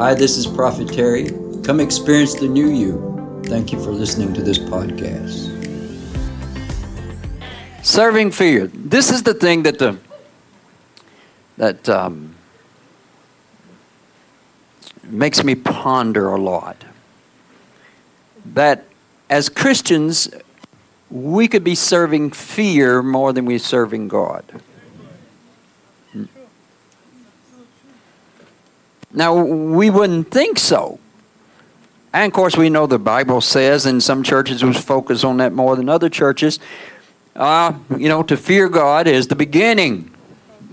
Hi, this is Prophet Terry. Come experience the new you. Thank you for listening to this podcast. Serving fear. This is the thing that the that um, makes me ponder a lot. That as Christians, we could be serving fear more than we're serving God. Now, we wouldn't think so. And of course, we know the Bible says, and some churches will focus on that more than other churches, uh, you know, to fear God is the beginning.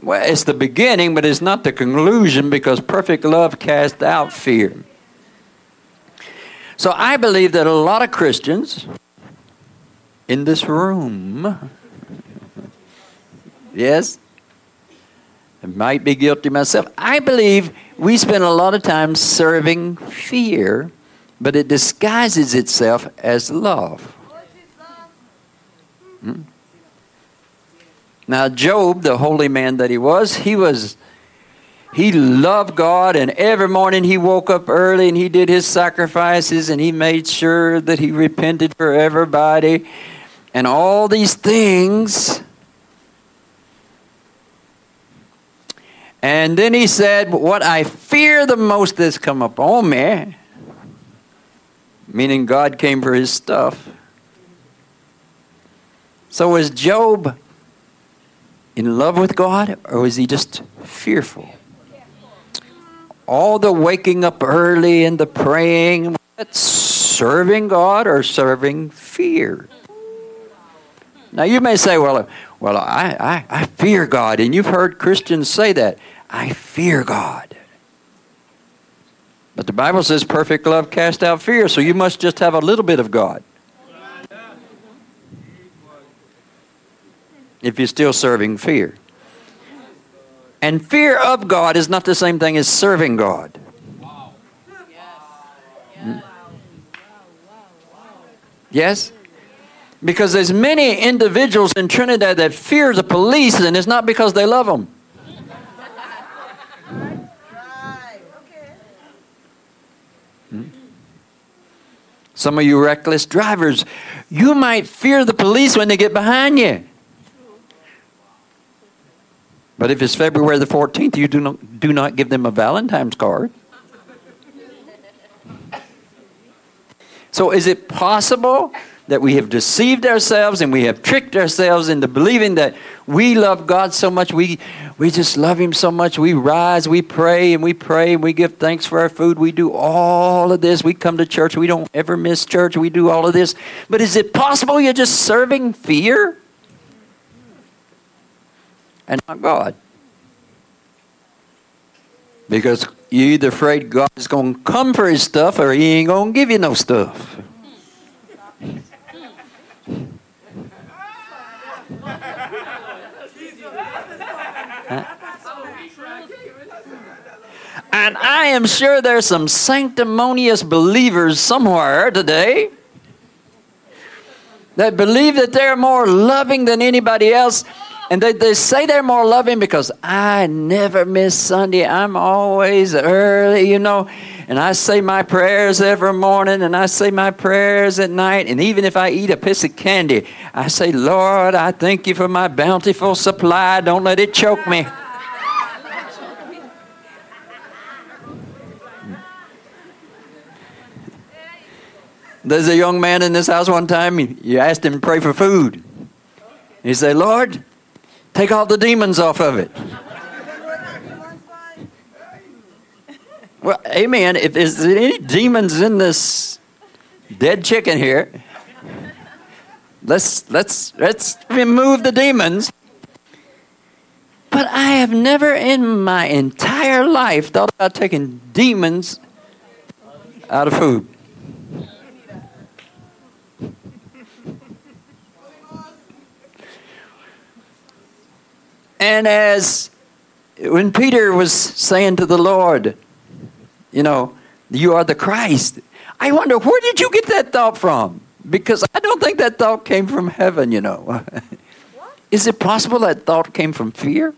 Well, it's the beginning, but it's not the conclusion because perfect love casts out fear. So I believe that a lot of Christians in this room, yes, I might be guilty myself. I believe we spend a lot of time serving fear, but it disguises itself as love. Hmm? Now, Job, the holy man that he was, he was. He loved God, and every morning he woke up early and he did his sacrifices and he made sure that he repented for everybody and all these things. And then he said, What I fear the most has come upon me, meaning God came for his stuff. So was Job in love with God or was he just fearful? All the waking up early and the praying, that's serving God or serving fear. Now you may say, well, well, I, I, I fear God, and you've heard Christians say that. I fear God. But the Bible says perfect love casts out fear, so you must just have a little bit of God. If you're still serving fear. And fear of God is not the same thing as serving God. Hmm? Yes? Because there's many individuals in Trinidad that fear the police, and it's not because they love them. Hmm? Some of you reckless drivers, you might fear the police when they get behind you. But if it's February the 14th, you do not, do not give them a Valentine's card. So, is it possible that we have deceived ourselves and we have tricked ourselves into believing that we love God so much, we, we just love Him so much. We rise, we pray, and we pray, and we give thanks for our food. We do all of this. We come to church. We don't ever miss church. We do all of this. But is it possible you're just serving fear and not God? Because you're either afraid God is going to come for His stuff or He ain't going to give you no stuff. And I am sure there's some sanctimonious believers somewhere today that believe that they're more loving than anybody else. And they, they say they're more loving because I never miss Sunday. I'm always early, you know. And I say my prayers every morning and I say my prayers at night. And even if I eat a piece of candy, I say, Lord, I thank you for my bountiful supply. Don't let it choke me. There's a young man in this house one time, you asked him to pray for food. He said, Lord, take all the demons off of it. Well, amen. If there's any demons in this dead chicken here, let's let's let's remove the demons. But I have never in my entire life thought about taking demons out of food. And as when Peter was saying to the Lord, you know, you are the Christ, I wonder, where did you get that thought from? Because I don't think that thought came from heaven, you know. Is it possible that thought came from fear?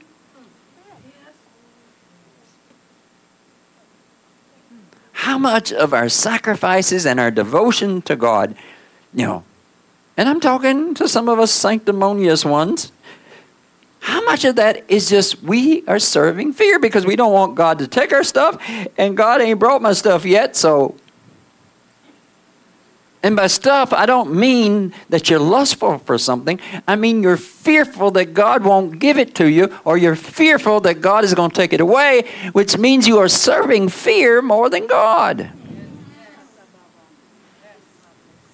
how much of our sacrifices and our devotion to God, you know, and I'm talking to some of us sanctimonious ones, how much of that is just we are serving fear because we don't want God to take our stuff and God ain't brought my stuff yet, so and by stuff, I don't mean that you're lustful for something. I mean you're fearful that God won't give it to you, or you're fearful that God is going to take it away, which means you are serving fear more than God.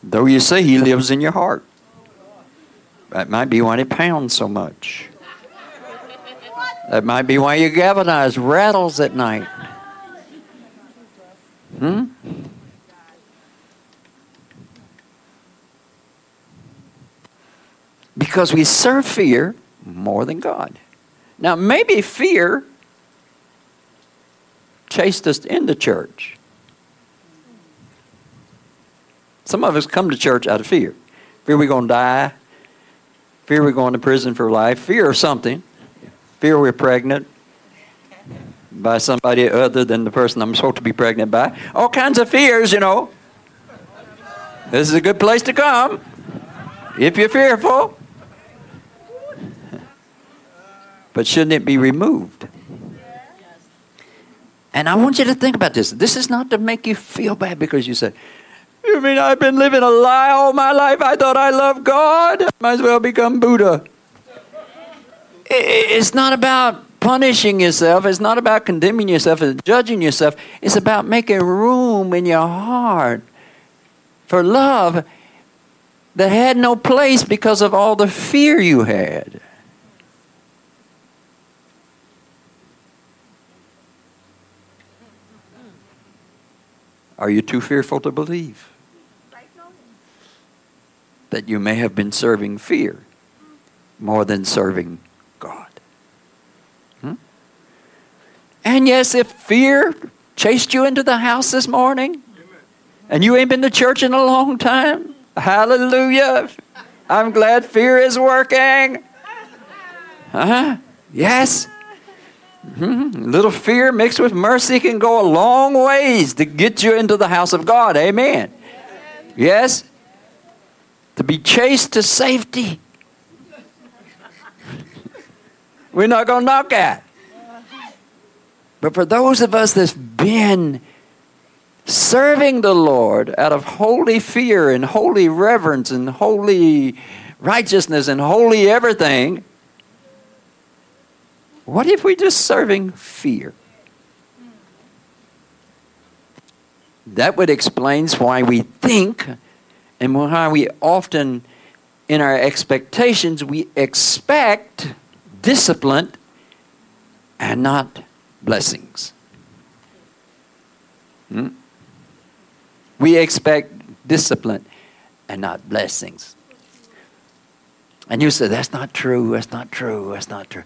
Though you say He lives in your heart. That might be why it pounds so much. That might be why your galvanize rattles at night. Hmm? Because we serve fear more than God. Now, maybe fear chased us into church. Some of us come to church out of fear. Fear we're going to die. Fear we're going to prison for life. Fear of something. Fear we're pregnant by somebody other than the person I'm supposed to be pregnant by. All kinds of fears, you know. This is a good place to come if you're fearful. But shouldn't it be removed? And I want you to think about this. This is not to make you feel bad because you said, You mean I've been living a lie all my life? I thought I loved God. Might as well become Buddha. It's not about punishing yourself. It's not about condemning yourself and judging yourself. It's about making room in your heart for love that had no place because of all the fear you had. Are you too fearful to believe that you may have been serving fear more than serving God? Hmm? And yes, if fear chased you into the house this morning and you ain't been to church in a long time, hallelujah. I'm glad fear is working. Huh? Yes. Mm-hmm. Little fear mixed with mercy can go a long ways to get you into the house of God. Amen. Yes? To be chased to safety. We're not going to knock at. But for those of us that's been serving the Lord out of holy fear and holy reverence and holy righteousness and holy everything, what if we're just serving fear? That would explain why we think and why we often, in our expectations, we expect discipline and not blessings. Hmm? We expect discipline and not blessings. And you say, that's not true, that's not true, that's not true.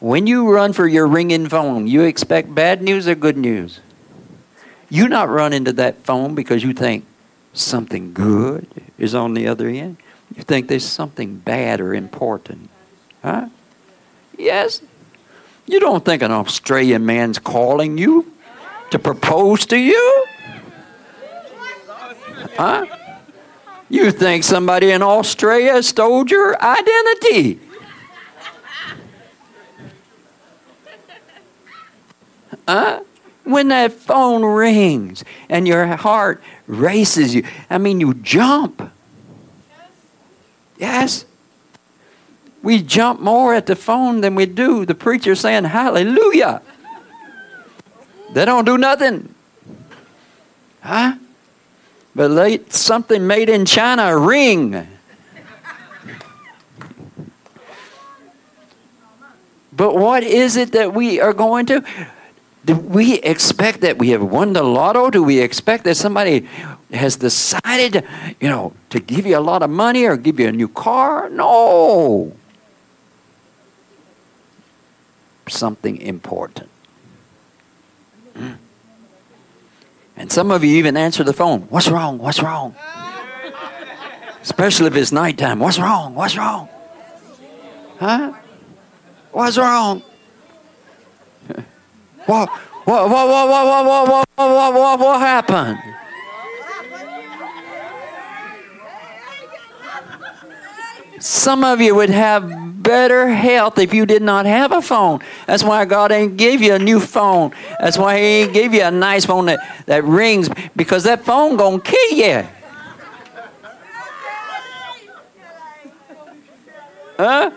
When you run for your ringing phone, you expect bad news or good news? You not run into that phone because you think something good is on the other end. You think there's something bad or important. Huh? Yes. You don't think an Australian man's calling you to propose to you? Huh? You think somebody in Australia stole your identity? Huh? When that phone rings and your heart races you, I mean, you jump. Yes. We jump more at the phone than we do the preacher saying hallelujah. They don't do nothing. Huh? But let something made in China ring. But what is it that we are going to? Do we expect that we have won the lotto? Do we expect that somebody has decided, you know, to give you a lot of money or give you a new car? No. Something important. And some of you even answer the phone. What's wrong? What's wrong? Especially if it's nighttime. What's wrong? What's wrong? Huh? What's wrong? What, what, what, what, what, what, what, what, what, what happened? Some of you would have better health if you did not have a phone. That's why God ain't give you a new phone. That's why He ain't give you a nice phone that, that rings because that phone gonna kill you. Huh?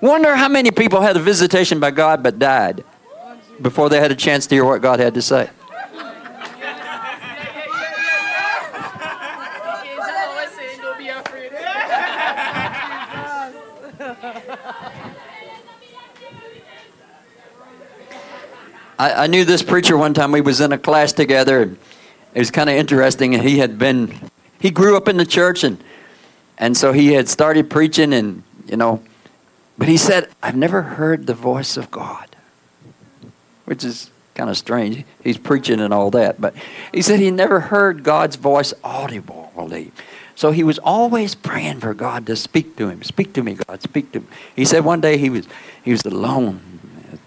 Wonder how many people had a visitation by God but died before they had a chance to hear what God had to say. I, I knew this preacher one time. We was in a class together. And it was kind of interesting. And He had been, he grew up in the church, and and so he had started preaching, and you know, but he said, "I've never heard the voice of God," which is kind of strange. He's preaching and all that, but he said he never heard God's voice audibly. So he was always praying for God to speak to him. Speak to me, God. Speak to me. He said one day he was he was alone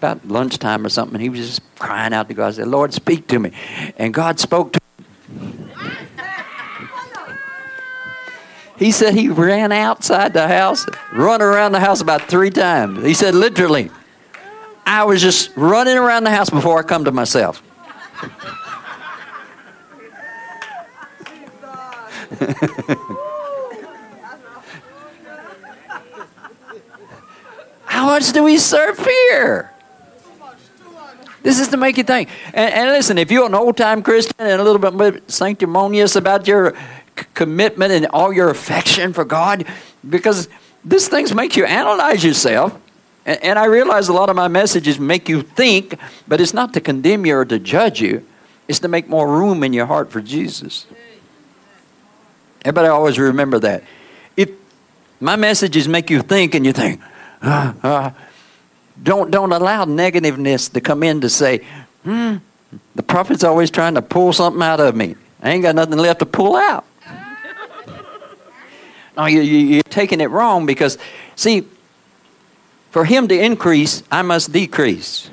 about lunchtime or something. He was just crying out to God. I said, Lord, speak to me. And God spoke to him. He said he ran outside the house, run around the house about three times. He said, literally, I was just running around the house before I come to myself. How much do we serve fear? This is to make you think. And, and listen, if you're an old time Christian and a little bit sanctimonious about your c- commitment and all your affection for God, because these things make you analyze yourself. And, and I realize a lot of my messages make you think, but it's not to condemn you or to judge you, it's to make more room in your heart for Jesus. Everybody always remember that. If my messages make you think and you think, ah, ah, don't, don't allow negativeness to come in to say, hmm, the prophet's always trying to pull something out of me. I ain't got nothing left to pull out. no, you, you, you're taking it wrong because, see, for him to increase, I must decrease.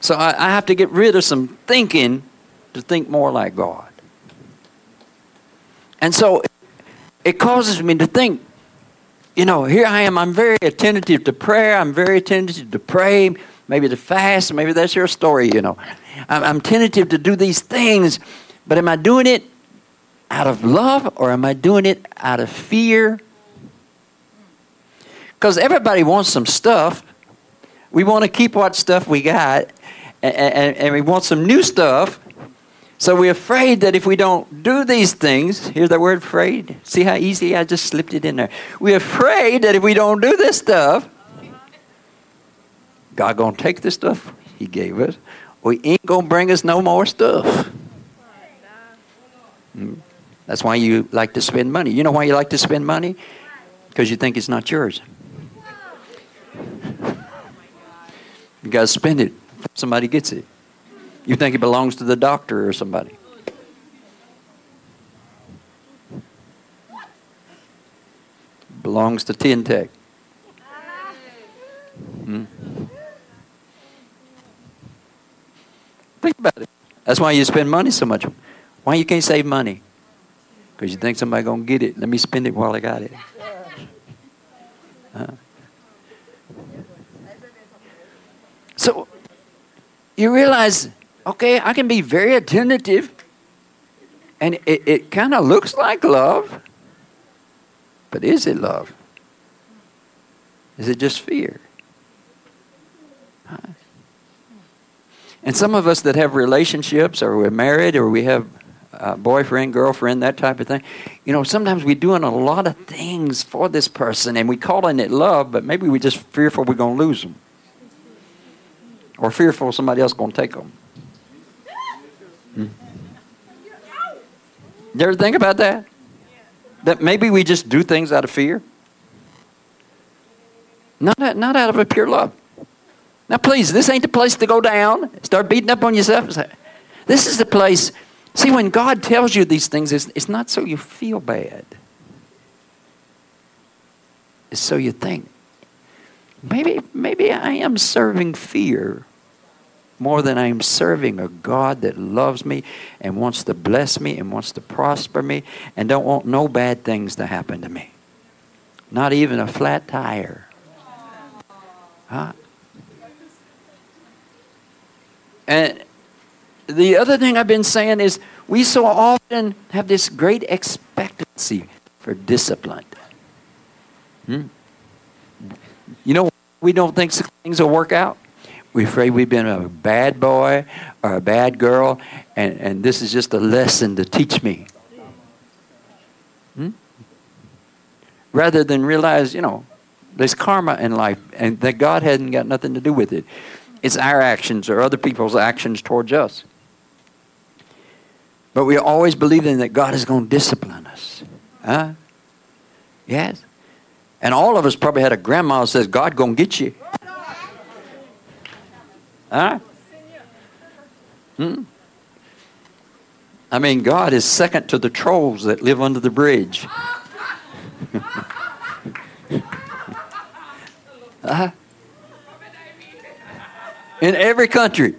So I, I have to get rid of some thinking to think more like God. And so it causes me to think you know, here I am. I'm very attentive to prayer. I'm very attentive to pray, maybe to fast. Maybe that's your story, you know. I'm, I'm tentative to do these things, but am I doing it out of love or am I doing it out of fear? Because everybody wants some stuff. We want to keep what stuff we got, and, and, and we want some new stuff. So we're afraid that if we don't do these things, here's that word afraid. See how easy I just slipped it in there. We're afraid that if we don't do this stuff, God gonna take the stuff He gave us. We ain't gonna bring us no more stuff. Hmm. That's why you like to spend money. You know why you like to spend money? Because you think it's not yours. You gotta spend it. Somebody gets it. You think it belongs to the doctor or somebody. Belongs to T&TEC. Hmm? Think about it. That's why you spend money so much. Why you can't save money? Because you think somebody gonna get it. Let me spend it while I got it. Huh? So you realize okay, I can be very attentive, and it, it kind of looks like love, but is it love? Is it just fear? And some of us that have relationships, or we're married, or we have a boyfriend, girlfriend, that type of thing, you know, sometimes we're doing a lot of things for this person, and we calling it love, but maybe we're just fearful we're going to lose them, or fearful somebody else is going to take them. You ever think about that? That maybe we just do things out of fear? Not, not out of a pure love. Now, please, this ain't the place to go down, start beating up on yourself. This is the place. See, when God tells you these things, it's, it's not so you feel bad, it's so you think, maybe, maybe I am serving fear more than I'm serving a God that loves me and wants to bless me and wants to prosper me and don't want no bad things to happen to me. Not even a flat tire. Huh? And the other thing I've been saying is we so often have this great expectancy for discipline. Hmm? You know, we don't think things will work out. We're afraid we've been a bad boy or a bad girl, and, and this is just a lesson to teach me. Hmm? Rather than realize, you know, there's karma in life and that God hasn't got nothing to do with it. It's our actions or other people's actions towards us. But we always believing that God is going to discipline us. Huh? Yes. And all of us probably had a grandma who says, God going to get you. Huh? Hmm? I mean, God is second to the trolls that live under the bridge. uh, in every country,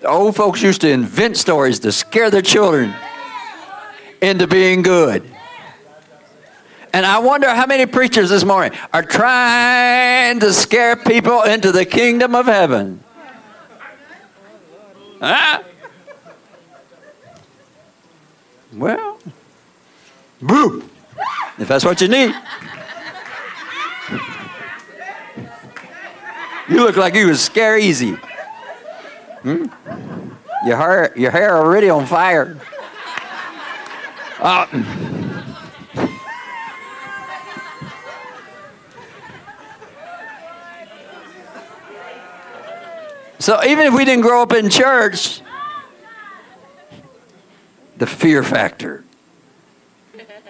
the old folks used to invent stories to scare their children into being good. And I wonder how many preachers this morning are trying to scare people into the kingdom of heaven. Huh? Well, boo, if that's what you need. You look like you was scare easy. Hmm? Your hair, your hair already on fire. Uh, so even if we didn't grow up in church, the fear factor.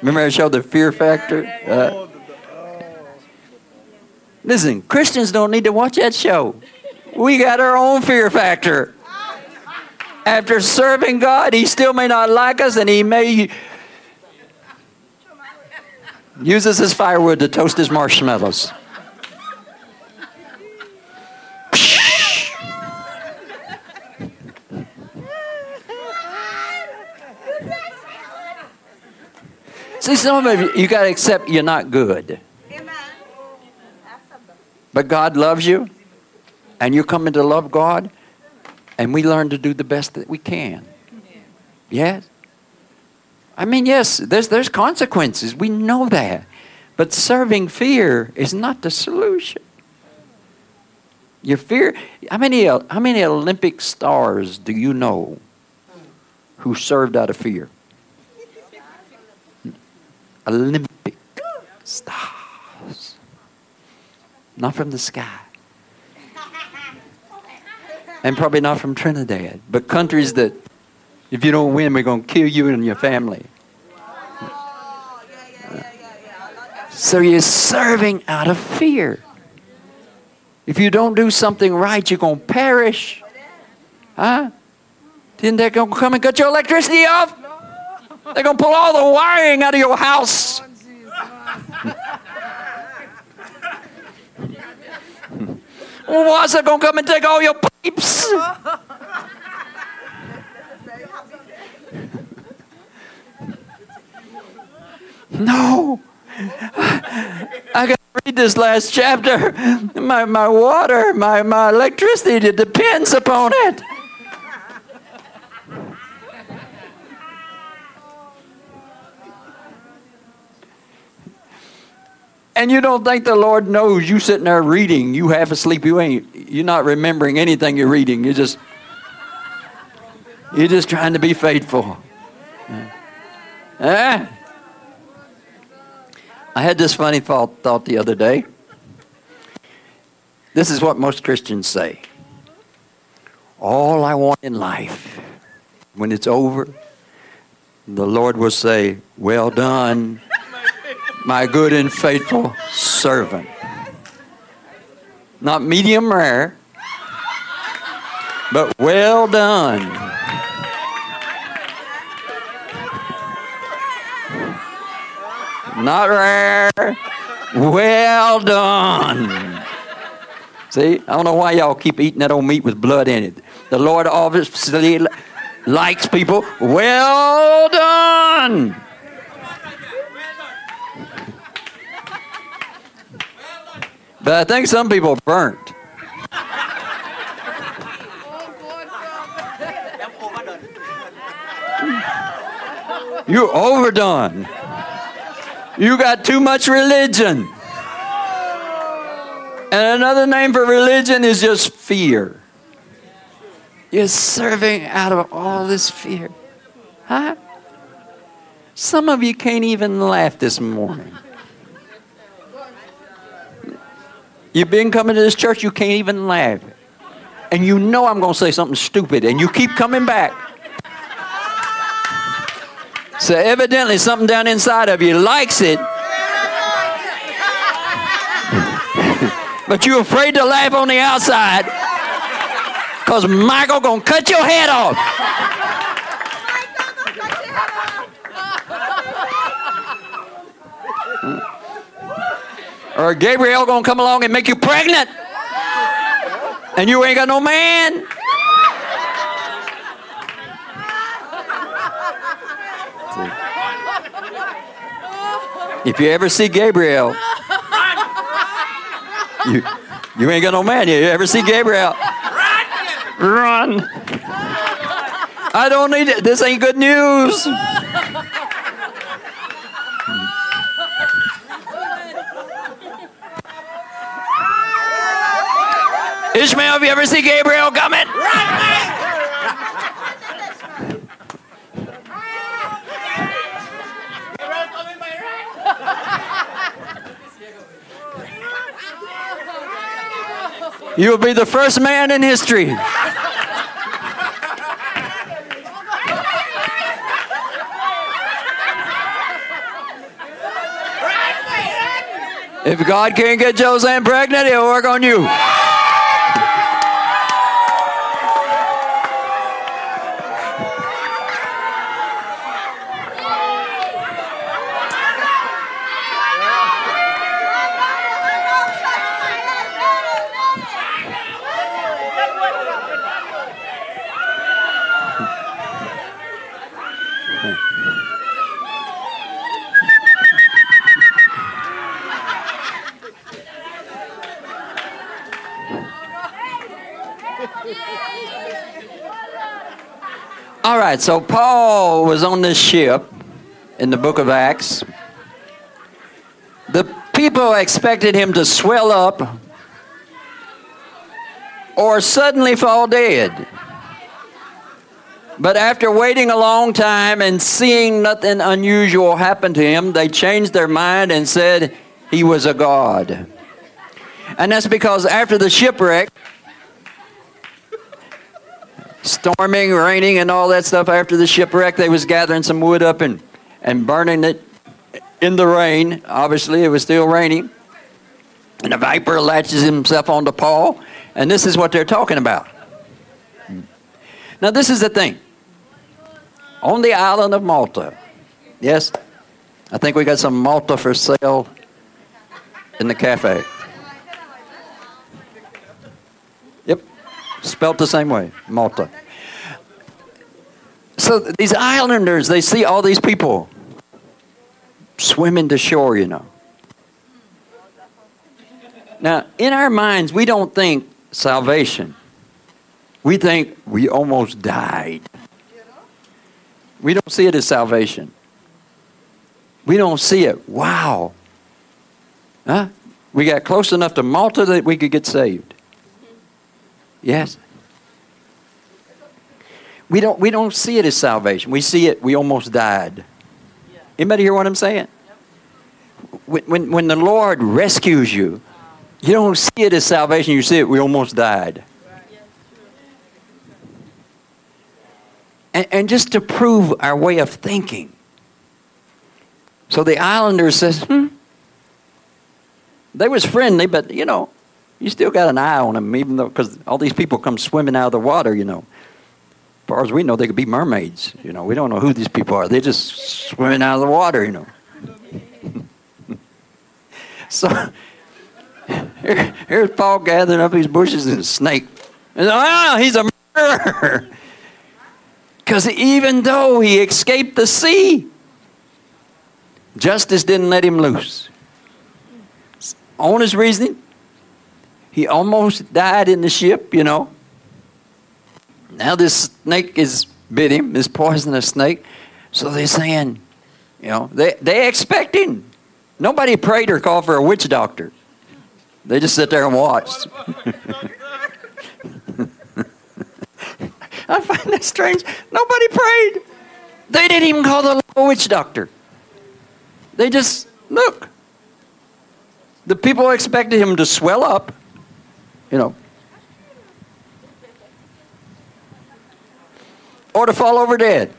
Remember I showed the fear factor? Uh, listen, Christians don't need to watch that show. We got our own fear factor. After serving God, He still may not like us and He may use us as firewood to toast His marshmallows. See, some of you, you got to accept you're not good. But God loves you, and you're coming to love God, and we learn to do the best that we can. Yes? I mean, yes, there's, there's consequences. We know that. But serving fear is not the solution. Your fear, how many, how many Olympic stars do you know who served out of fear? Olympic stars. Not from the sky. And probably not from Trinidad, but countries that, if you don't win, we're going to kill you and your family. So you're serving out of fear. If you don't do something right, you're going to perish. Huh? Then they're going to come and cut your electricity off. They're going to pull all the wiring out of your house. What's it going to come and take all your pipes? no. I got to read this last chapter. My, my water, my, my electricity depends upon it. And you don't think the Lord knows you sitting there reading, you half asleep, you ain't you're not remembering anything you're reading. You're just you're just trying to be faithful. Eh? I had this funny thought, thought the other day. This is what most Christians say. All I want in life, when it's over, the Lord will say, Well done, my good and faithful servant. Not medium rare, but well done. Not rare, well done. See, I don't know why y'all keep eating that old meat with blood in it. The Lord obviously likes people. Well done. But I think some people are burnt. You're overdone. You got too much religion. And another name for religion is just fear. You're serving out of all this fear. Huh? Some of you can't even laugh this morning. You've been coming to this church, you can't even laugh. And you know I'm going to say something stupid, and you keep coming back. So, evidently, something down inside of you likes it. but you're afraid to laugh on the outside because Michael gonna cut your head off. Or Gabriel gonna come along and make you pregnant, and you ain't got no man. If you ever see Gabriel, you, you ain't got no man. You ever see Gabriel? Run! I don't need it. This ain't good news. Ishmael, have you ever seen Gabriel coming? You will be the first man in history. If God can't get Joseanne pregnant, he'll work on you. All right, so Paul was on this ship in the book of Acts. The people expected him to swell up or suddenly fall dead. But after waiting a long time and seeing nothing unusual happen to him, they changed their mind and said he was a god. And that's because after the shipwreck, storming, raining, and all that stuff after the shipwreck. They was gathering some wood up and, and burning it in the rain. Obviously, it was still raining. And the viper latches himself onto Paul. And this is what they're talking about. Now, this is the thing. On the island of Malta, yes, I think we got some Malta for sale in the cafe. Spelt the same way, Malta. So these islanders, they see all these people swimming to shore, you know. Now, in our minds, we don't think salvation. We think we almost died. We don't see it as salvation. We don't see it. Wow. Huh? We got close enough to Malta that we could get saved. Yes. We don't, we don't see it as salvation. We see it, we almost died. Anybody hear what I'm saying? When, when, when the Lord rescues you, you don't see it as salvation, you see it, we almost died. And, and just to prove our way of thinking. So the islander says, hmm. They was friendly, but you know, you still got an eye on them, even though, because all these people come swimming out of the water, you know. As far as we know, they could be mermaids. You know, we don't know who these people are. They're just swimming out of the water, you know. so, Here, here's Paul gathering up his bushes and a snake. And, ah, he's a murderer. Because even though he escaped the sea, justice didn't let him loose. On his reasoning, he almost died in the ship, you know. Now this snake is bit him, this poisonous snake. So they're saying, you know, they, they expecting. Nobody prayed or called for a witch doctor. They just sit there and watch. I find that strange. Nobody prayed. They didn't even call the witch doctor. They just, look. The people expected him to swell up, you know, or to fall over dead.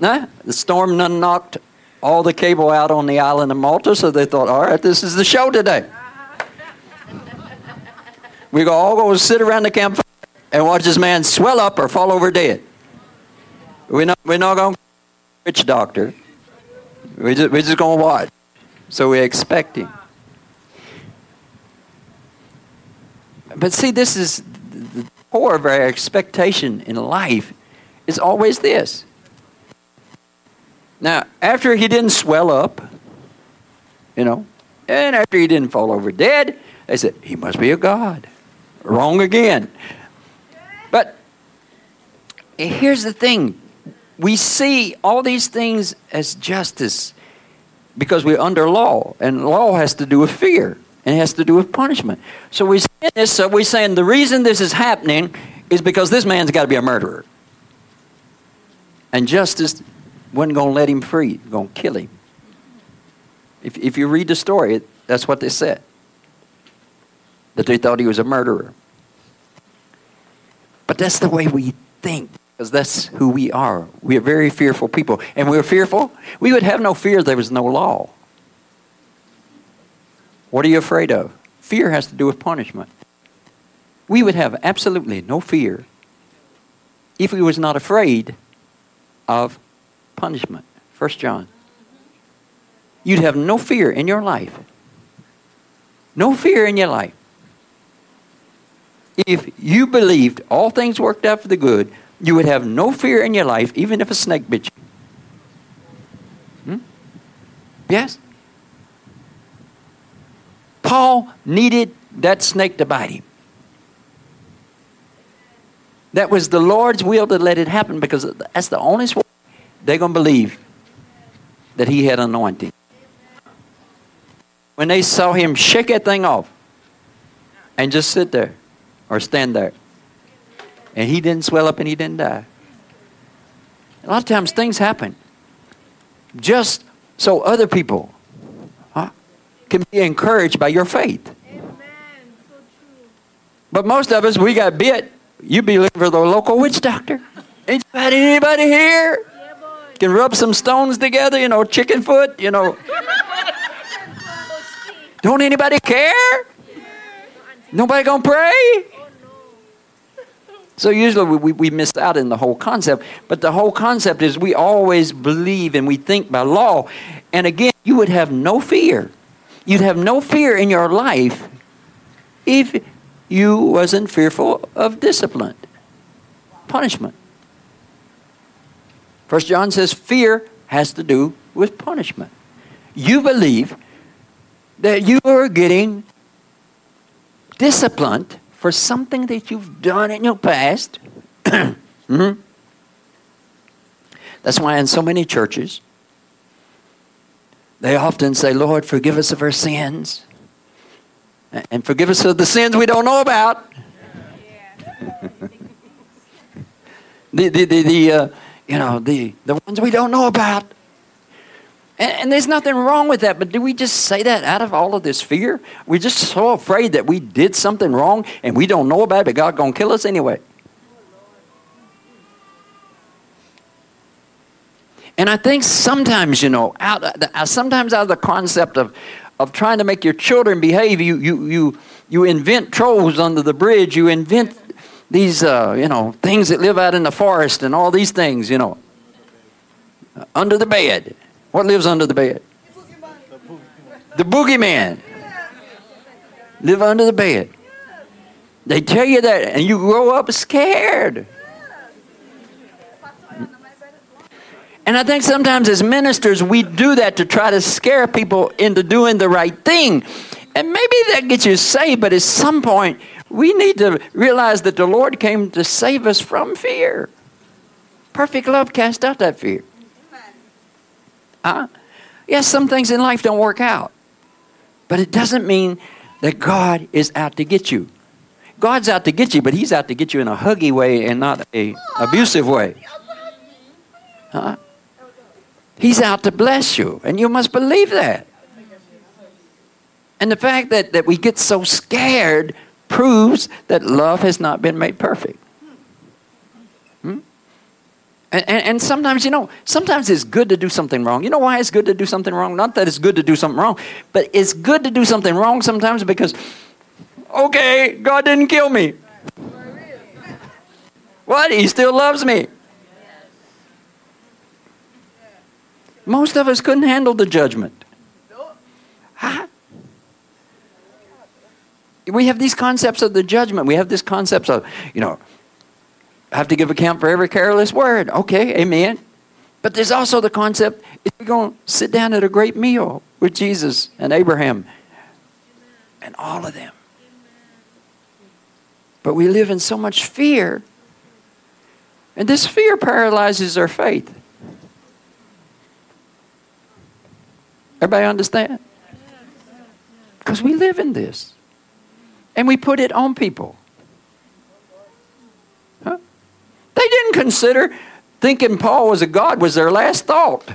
Nah, the storm done knocked all the cable out on the island of Malta, so they thought, all right, this is the show today. We go all go sit around the campfire and watch this man swell up or fall over dead. We're not, we're not going to witch doctor. We're just, we're just going to watch. So we're expecting. But see, this is the core of our expectation in life is always this. Now, after he didn't swell up, you know, and after he didn't fall over dead, they said, he must be a God. Wrong again. But here's the thing we see all these things as justice because we're under law, and law has to do with fear and it has to do with punishment. So we say this, so we're saying the reason this is happening is because this man's got to be a murderer. And justice wasn't going to let him free, going to kill him. If, if you read the story, that's what they said that they thought he was a murderer. But that's the way we think, because that's who we are. We are very fearful people. And we're fearful. We would have no fear if there was no law. What are you afraid of? Fear has to do with punishment. We would have absolutely no fear if we was not afraid of punishment. First John. You'd have no fear in your life. No fear in your life if you believed all things worked out for the good, you would have no fear in your life, even if a snake bit you. Hmm? Yes? Paul needed that snake to bite him. That was the Lord's will to let it happen because that's the only way they're going to believe that he had anointing. When they saw him shake that thing off and just sit there, or stand there. And he didn't swell up and he didn't die. A lot of times things happen just so other people can be encouraged by your faith. But most of us, we got bit. You be looking for the local witch doctor. Ain't anybody here? Can rub some stones together, you know, chicken foot, you know. Don't anybody care? Nobody gonna pray? So usually we, we miss out in the whole concept. But the whole concept is we always believe and we think by law. And again, you would have no fear. You'd have no fear in your life if you wasn't fearful of discipline, punishment. First John says fear has to do with punishment. You believe that you are getting disciplined for something that you've done in your past. mm-hmm. That's why in so many churches, they often say, Lord, forgive us of our sins and forgive us of the sins we don't know about. the, the, the, the uh, you know, the, the ones we don't know about. And, and, there's nothing wrong with that, but do we just say that out of all of this fear? We're just so afraid that we did something wrong and we don't know about it, but God's going to kill us anyway. And I think sometimes, you know, out uh, sometimes out of the concept of, of trying to make your children behave, you, you, you, you invent trolls under the bridge, you invent these, uh, you know, things that live out in the forest and all these things, you know, under the bed. What lives under the bed? The boogeyman. live under the bed. They tell you that, and you grow up scared. And I think sometimes as ministers, we do that to try to scare people into doing the right thing. And maybe that gets you saved, but at some point, we need to realize that the Lord came to save us from fear. Perfect love cast out that fear. Huh? Yes, some things in life don't work out, but it doesn't mean that God is out to get you. God's out to get you, but He's out to get you in a huggy way and not a abusive way. Huh? He's out to bless you, and you must believe that. And the fact that, that we get so scared proves that love has not been made perfect. Hmm? And, and, and, sometimes, you know, sometimes it's good to do something wrong. You know why it's good to do something wrong? Not that it's good to do something wrong, but it's good to do something wrong sometimes because, okay, God didn't kill me. What? He still loves me. Most of us couldn't handle the judgment. Huh? We have these concepts of the judgment. We have this concepts of, you know, have to give account for every careless word. Okay, amen. But there's also the concept if you're going to sit down at a great meal with Jesus and Abraham and all of them. But we live in so much fear, and this fear paralyzes our faith. Everybody understand? Because we live in this. And we put it on people. Huh? They didn't consider thinking Paul was a God was their last thought.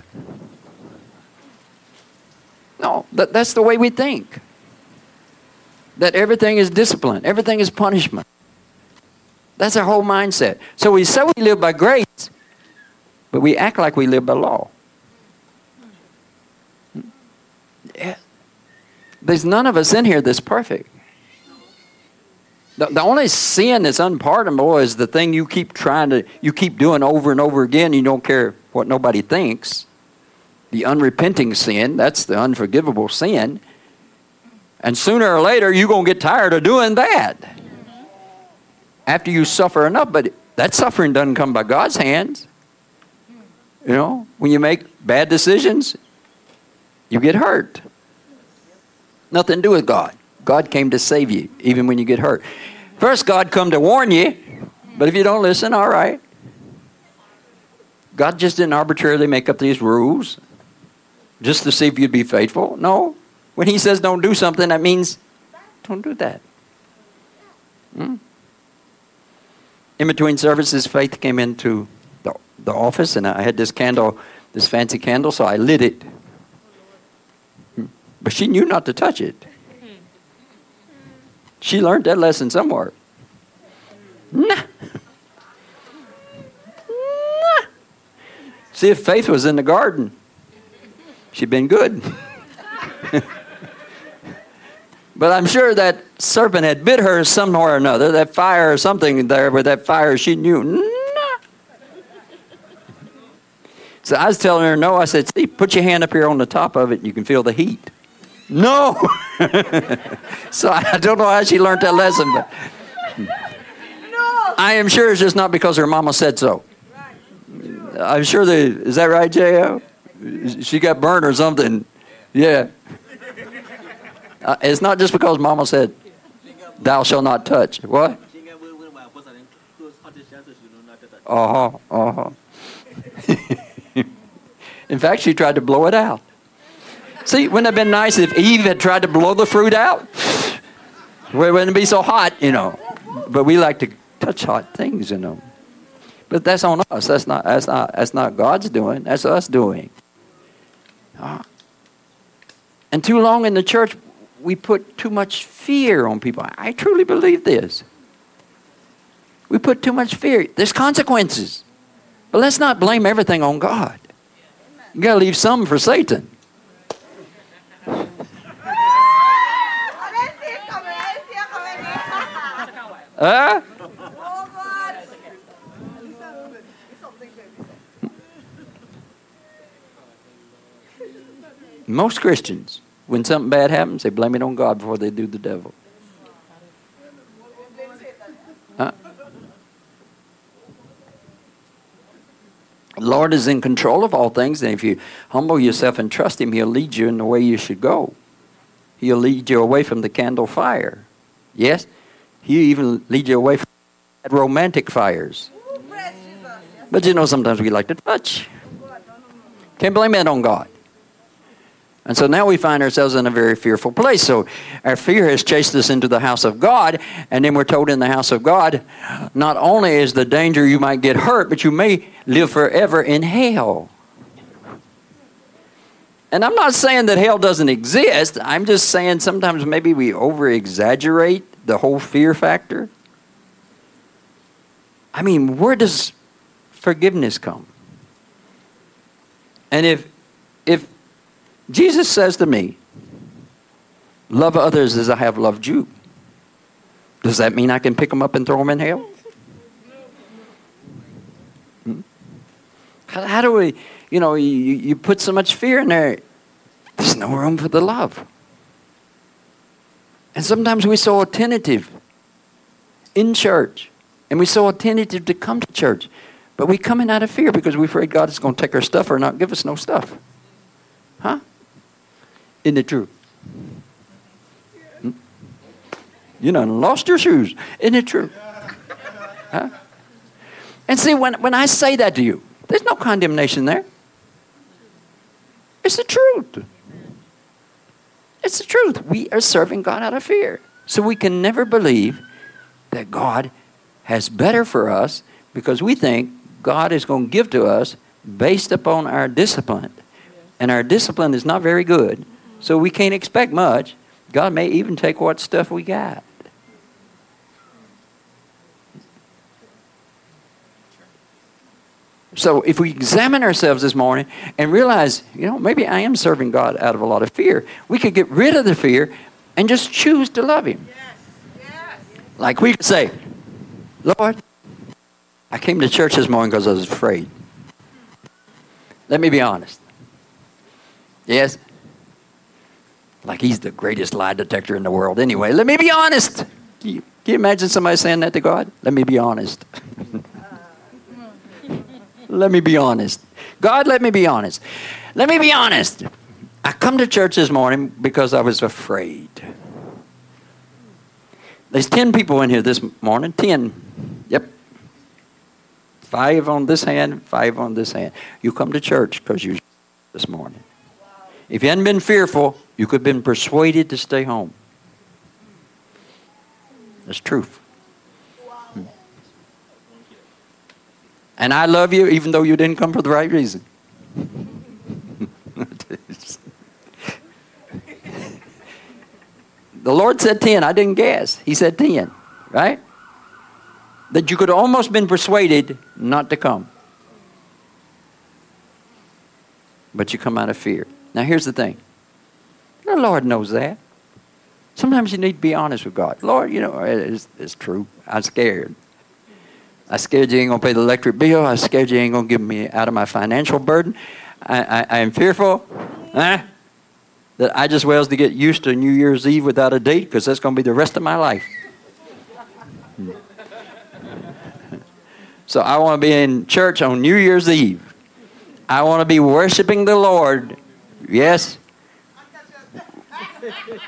No, that, that's the way we think. That everything is discipline, everything is punishment. That's our whole mindset. So we say we live by grace, but we act like we live by law. There's none of us in here that's perfect. The, the only sin that's unpardonable is the thing you keep trying to, you keep doing over and over again. You don't care what nobody thinks. The unrepenting sin, that's the unforgivable sin. And sooner or later, you're going to get tired of doing that. After you suffer enough, but that suffering doesn't come by God's hands. You know, when you make bad decisions, you get hurt. Nothing to do with God. God came to save you, even when you get hurt. First, God come to warn you, but if you don't listen, all right. God just didn't arbitrarily make up these rules just to see if you'd be faithful. No. When He says don't do something, that means don't do that. Hmm? In between services, Faith came into the, the office, and I had this candle, this fancy candle, so I lit it. But she knew not to touch it. She learned that lesson somewhere. Nah. nah. See, if faith was in the garden, she'd been good. but I'm sure that serpent had bit her somewhere or another, that fire or something there with that fire, she knew. Nah. So I was telling her no. I said, see, put your hand up here on the top of it and you can feel the heat. No. so I don't know how she learned that lesson, but I am sure it's just not because her mama said so. I'm sure they, is that right, J.O.? She got burned or something. Yeah. Uh, it's not just because mama said, thou shalt not touch. What? Uh huh. Uh huh. In fact, she tried to blow it out. See, wouldn't it have been nice if Eve had tried to blow the fruit out? It wouldn't be so hot, you know. But we like to touch hot things, you know. But that's on us. That's not, that's not, that's not God's doing. That's us doing. Uh, and too long in the church, we put too much fear on people. I truly believe this. We put too much fear. There's consequences. But let's not blame everything on God. You got to leave some for Satan. Eh? Most Christians, when something bad happens, they blame it on God before they do the devil. Huh? Lord is in control of all things, and if you humble yourself and trust Him, He'll lead you in the way you should go. He'll lead you away from the candle fire. Yes? He'll even lead you away from romantic fires. But you know, sometimes we like to touch. Can't blame that on God. And so now we find ourselves in a very fearful place. So our fear has chased us into the house of God, and then we're told in the house of God, not only is the danger you might get hurt, but you may live forever in hell. And I'm not saying that hell doesn't exist. I'm just saying sometimes maybe we over exaggerate the whole fear factor. I mean, where does forgiveness come? And if if Jesus says to me, Love others as I have loved you. Does that mean I can pick them up and throw them in hell? Hmm? How, how, do we, you know, you, you put so much fear in there, there's no room for the love. And sometimes we're so attentive in church, and we're so attentive to come to church, but we're coming out of fear because we're afraid God is going to take our stuff or not give us no stuff. Huh? Isn't it true? Hmm? You done lost your shoes. Isn't it true? Huh? And see, when, when I say that to you, there's no condemnation there. It's the truth. It's the truth. We are serving God out of fear. So we can never believe that God has better for us because we think God is going to give to us based upon our discipline. And our discipline is not very good. So we can't expect much. God may even take what stuff we got. So if we examine ourselves this morning and realize, you know, maybe I am serving God out of a lot of fear, we could get rid of the fear and just choose to love Him. Yes. Yes. Like we could say, Lord, I came to church this morning because I was afraid. Let me be honest. Yes, like he's the greatest lie detector in the world. Anyway, let me be honest. Can you, can you imagine somebody saying that to God? Let me be honest. let me be honest. God, let me be honest. Let me be honest. I come to church this morning because I was afraid. There's 10 people in here this morning. 10. Yep. Five on this hand, five on this hand. You come to church because you this morning. If you hadn't been fearful, you could have been persuaded to stay home. That's truth. And I love you even though you didn't come for the right reason. the Lord said 10. I didn't guess. He said 10, right? That you could almost been persuaded not to come. But you come out of fear. Now, here's the thing the Lord knows that. Sometimes you need to be honest with God. Lord, you know, it's, it's true. I'm scared. I scared you ain't to pay the electric bill. I scared you ain't to give me out of my financial burden. I, I, I am fearful that I just well as to get used to New Year's Eve without a date because that's to be the rest of my life. so I want to be in church on New Year's Eve. I want to be worshiping the Lord Yes?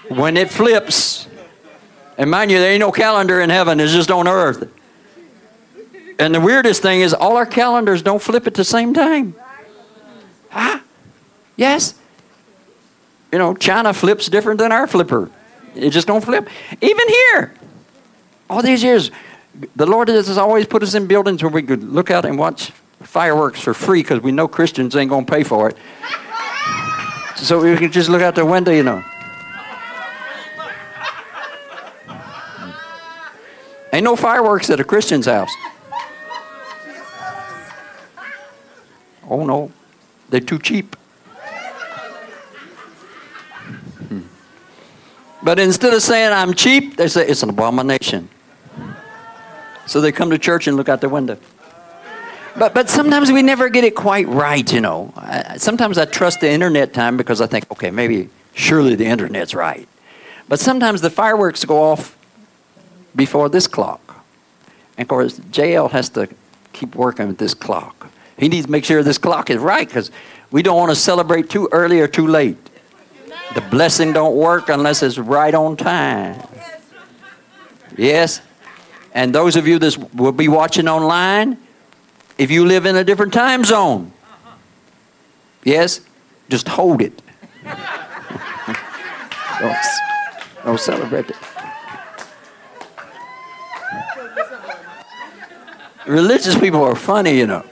When it flips, and mind you, there ain't no calendar in heaven, it's just on earth. And the weirdest thing is, all our calendars don't flip at the same time. Huh? Yes? You know, China flips different than our flipper. It just don't flip. Even here, all these years, the Lord has always put us in buildings where we could look out and watch fireworks for free because we know Christians ain't going to pay for it. So we can just look out the window, you know. Ain't no fireworks at a Christian's house. Oh no, they're too cheap. Hmm. But instead of saying I'm cheap, they say it's an abomination. So they come to church and look out the window. But, but sometimes we never get it quite right, you know. I, sometimes I trust the internet time because I think, okay, maybe, surely the internet's right. But sometimes the fireworks go off before this clock. And of course, JL has to keep working with this clock. He needs to make sure this clock is right because we don't want to celebrate too early or too late. The blessing don't work unless it's right on time. Yes? And those of you that will be watching online, if you live in a different time zone, yes, just hold it. don't, don't celebrate it. Religious people are funny, you know.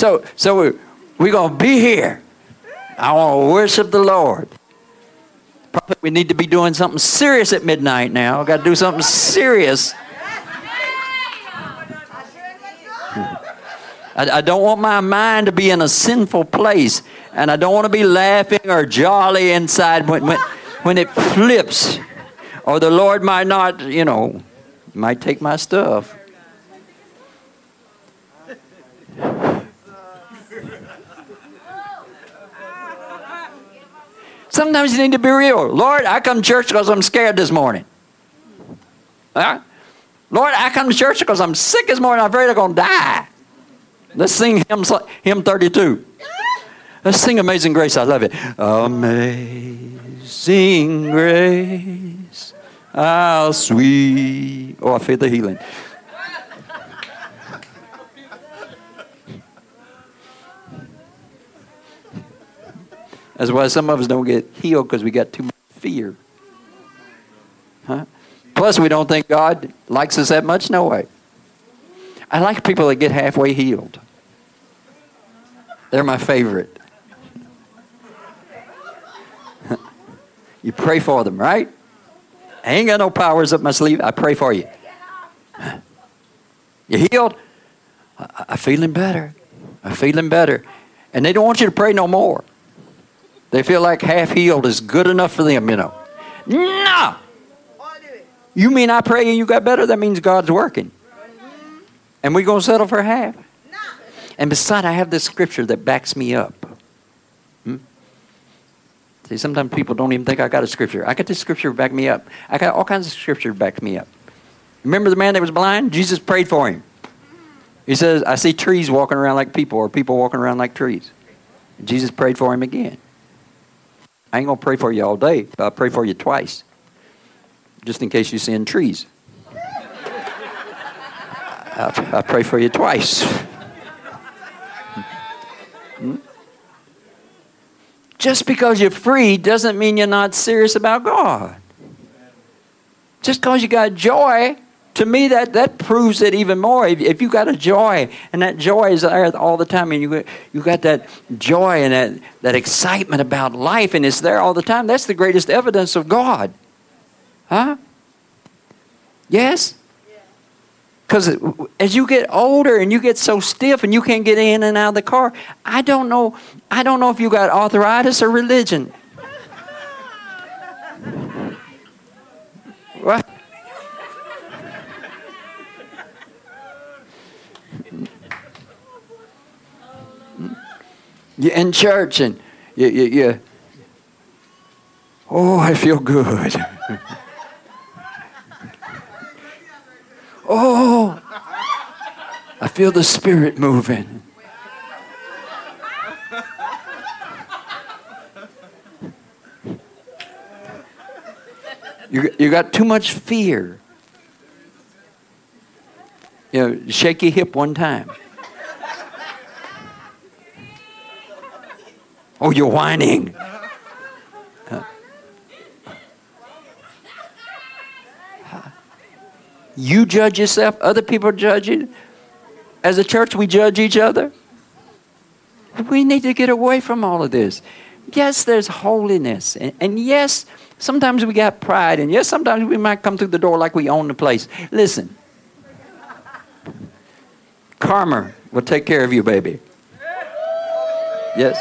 So, so we're, we're going to be here. I want to worship the Lord. Probably we need to be doing something serious at midnight now. Got to do something serious. I, I, don't want my mind to be in a sinful place. And I don't want to be laughing or jolly inside when, when, when it flips. Or the Lord might not, you know, might take my stuff. Sometimes you need to be real. Lord, I come to church because I'm scared this morning. Huh? Lord, I come to church because I'm sick this morning. I'm afraid I'm going to die. Let's sing hymn, hymn 32. Let's sing Amazing Grace. I love it. Amazing Grace, how sweet. Oh, I feel the healing. That's why some of us don't get healed because we got too much fear. Huh? Plus, we don't think God likes us that much. No way. I like people that get halfway healed. They're my favorite. you pray for them, right? I ain't got no powers up my sleeve. I pray for you. You healed? I, am feeling better. I'm feeling better. And they don't want you to pray no more. They feel like half healed is good enough for them, you know. No! You mean I pray and you got better? That means God's working. And we're going to settle for half. And besides, I have this scripture that backs me up. Hmm? See, sometimes people don't even think I got a scripture. I got this scripture back me up. I got all kinds of scripture back me up. Remember the man that was blind? Jesus prayed for him. He says, I see trees walking around like people, or people walking around like trees. Jesus prayed for him again. I ain't going to pray for you all day, but I'll pray for you twice, just in case you see in trees. I, I pray for you twice. Hmm? Just because you're free doesn't mean you're not serious about God. Just because you got joy to me that that proves it even more. If, if you got a joy and that joy is there all the time and you you got that joy and that, that excitement about life and it's there all the time that's the greatest evidence of god. Huh? Yes? Because as you get older and you get so stiff and you can't get in and out of the car i don't know i don't know if you got arthritis or religion. What You're in church and you, you, you oh, I feel good. oh, I feel the Spirit moving. You, you got too much fear. You know, shake your hip one time. Oh, you're whining. You judge yourself, other people judge you. As a church, we judge each other. We need to get away from all of this. Yes, there's holiness. And, and, yes, sometimes we got pride. And yes, sometimes we might come through the door like we own the place. Listen, karma will take care of you, baby. Yes.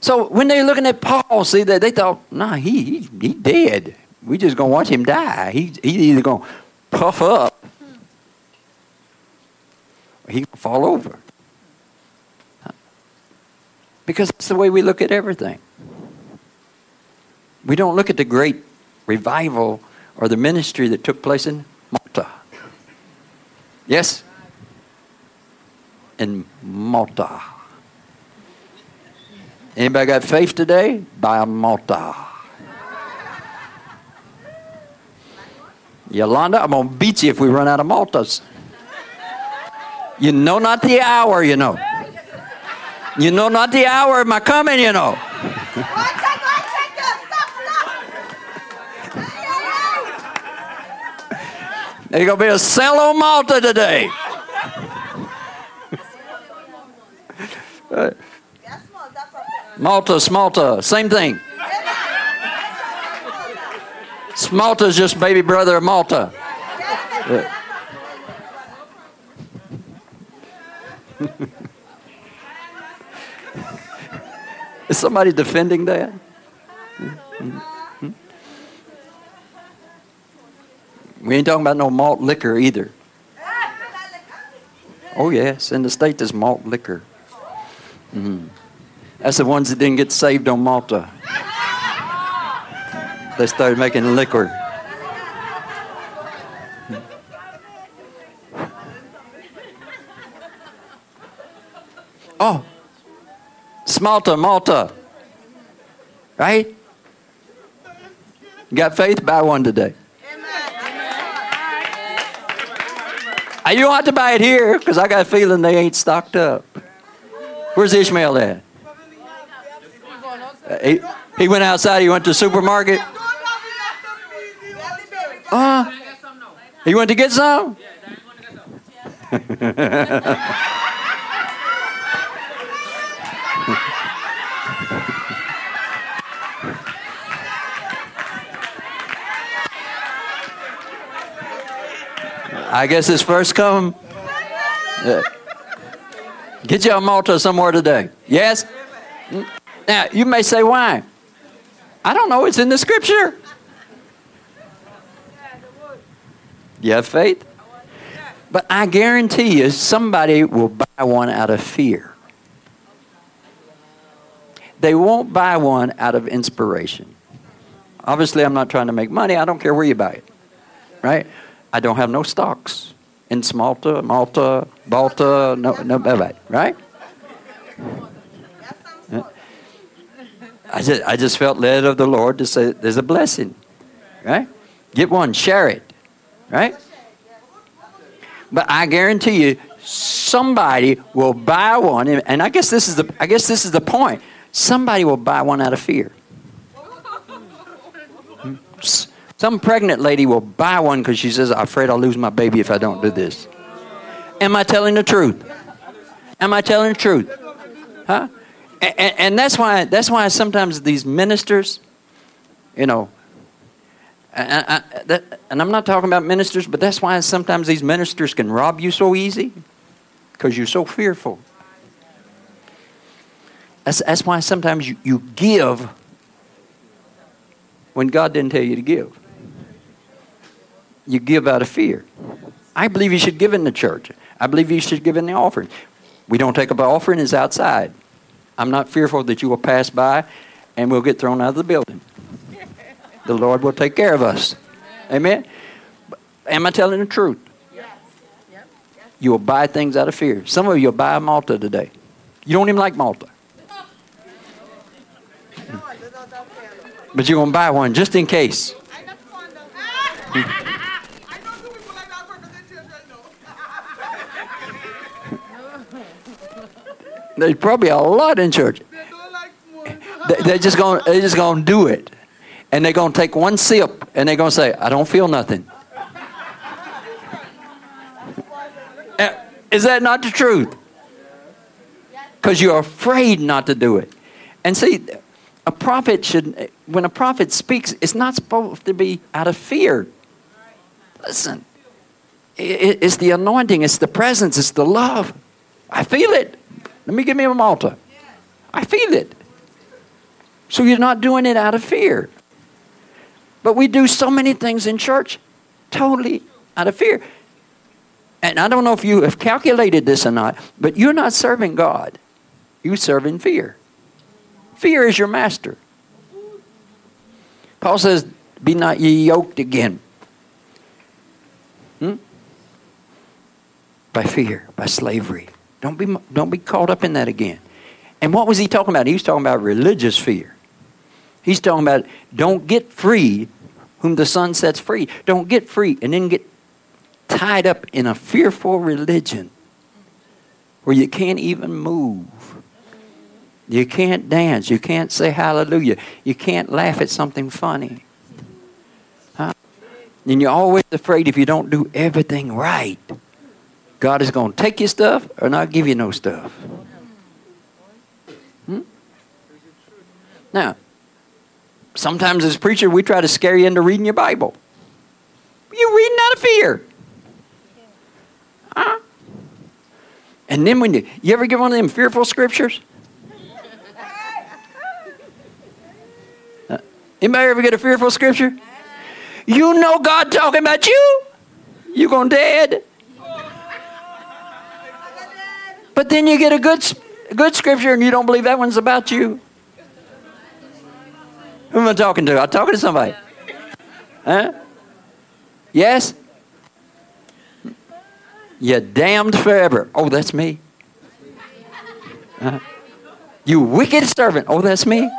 So when they're looking at Paul, see, they, they thought, nah, he, he, he dead. We just to watch him die. He, he's either to puff up or he fall over. Because that's the way we look at everything. We don't look at the great revival or the ministry that took place in Malta. Yes? In Malta. Anybody got faith today? Buy a Malta. Yolanda, I'm going to beat you if we run out of Maltas. You know not the hour, you know. You know not the hour of my coming, you know. There's going to be a sale on Malta today. Malta, Smalta, same thing. Smalta is just baby brother of Malta. is somebody defending that? We ain't talking about no malt liquor either. Oh, yes, in the state there's malt liquor. Mm-hmm. That's the ones that didn't get saved on Malta. They started making liquor. Oh, Smalta, Malta. Right? Got faith? Buy one today. You don't have to buy it here because I got a feeling they ain't stocked up. Where's Ishmael at? He, went outside. He went to the supermarket. Uh, he went to get some? I guess it's first come. Yeah. Get you a Malta somewhere today. Yes? Now, you may say, why? I don't know. It's in the scripture. You have faith? But I guarantee you, somebody will buy one out of fear. They won't buy one out of inspiration. Obviously, I'm not trying to make money. I don't care where you buy it. Right? I don't have no stocks in Smalta, Malta, Balta, no, no, right? I just, I just felt led of the Lord to say there's a blessing, right? Get one, share it, right? But I guarantee you, somebody will buy one, and I guess this is the, I guess this is the point. Somebody will buy one out of fear. Some pregnant lady will buy one because she says, I'm afraid I'll lose my baby if I don't do this. Am I telling the truth? Am I telling the truth? Huh? And, and, that's why that's why sometimes these ministers, you know, and, I, that, and I'm not talking about ministers, but that's why sometimes these ministers can rob you so easy because you're so fearful. That's, that's why sometimes you, you give when God didn't tell you to give you give out of fear. I believe you should give in the church. I believe you should give in the offering. We don't take up an offering, it's outside. I'm not fearful that you will pass by and we'll get thrown out of the building. The Lord will take care of us. Amen? Am I telling the truth? Yes. You will buy things out of fear. Some of you will buy Malta today. You don't even like Malta. But you're going to buy one just in case. There's probably a lot in church. They, are just going they're just going to do it. And they're going to take one sip and they're going to say, I don't feel nothing. Uh, is that not the truth? Because you're afraid not to do it. And see, a prophet should, when a prophet speaks, it's not supposed to be out of fear. Listen, it's the anointing, it's the presence, it's the love. I feel it. Let me give me a Malta. I feel it. So you're not doing it out of fear. But we do so many things in church totally out of fear. And I don't know if you have calculated this or not, but you're not serving God. You serve in fear. Fear is your master. Paul says, Be not ye yoked again. Hmm? by fear, by slavery. Don't be, don't be caught up in that again. And what was he talking about? He was talking about religious fear. He's talking about don't get free whom the Son sets free. Don't get free and then get tied up in a fearful religion where you can't even move. You can't dance. You can't say hallelujah. You can't laugh at something funny. Huh? And you're always afraid if you don't do everything right, God is going to take your stuff or not give you no stuff. Hmm? Now, sometimes as preacher, we try to scare you into reading your Bible. You're reading out of fear. Huh? And then when you, you ever get one of them fearful scriptures? Uh, anybody ever get a fearful scripture? You know God talking about you. You going to dead. But then you get a good, good scripture and you don't believe that one's about you. Who am I talking to? I'm talking to somebody. Huh? Yes? You're damned forever. Oh, that's me. Uh, you wicked servant. Oh, that's me.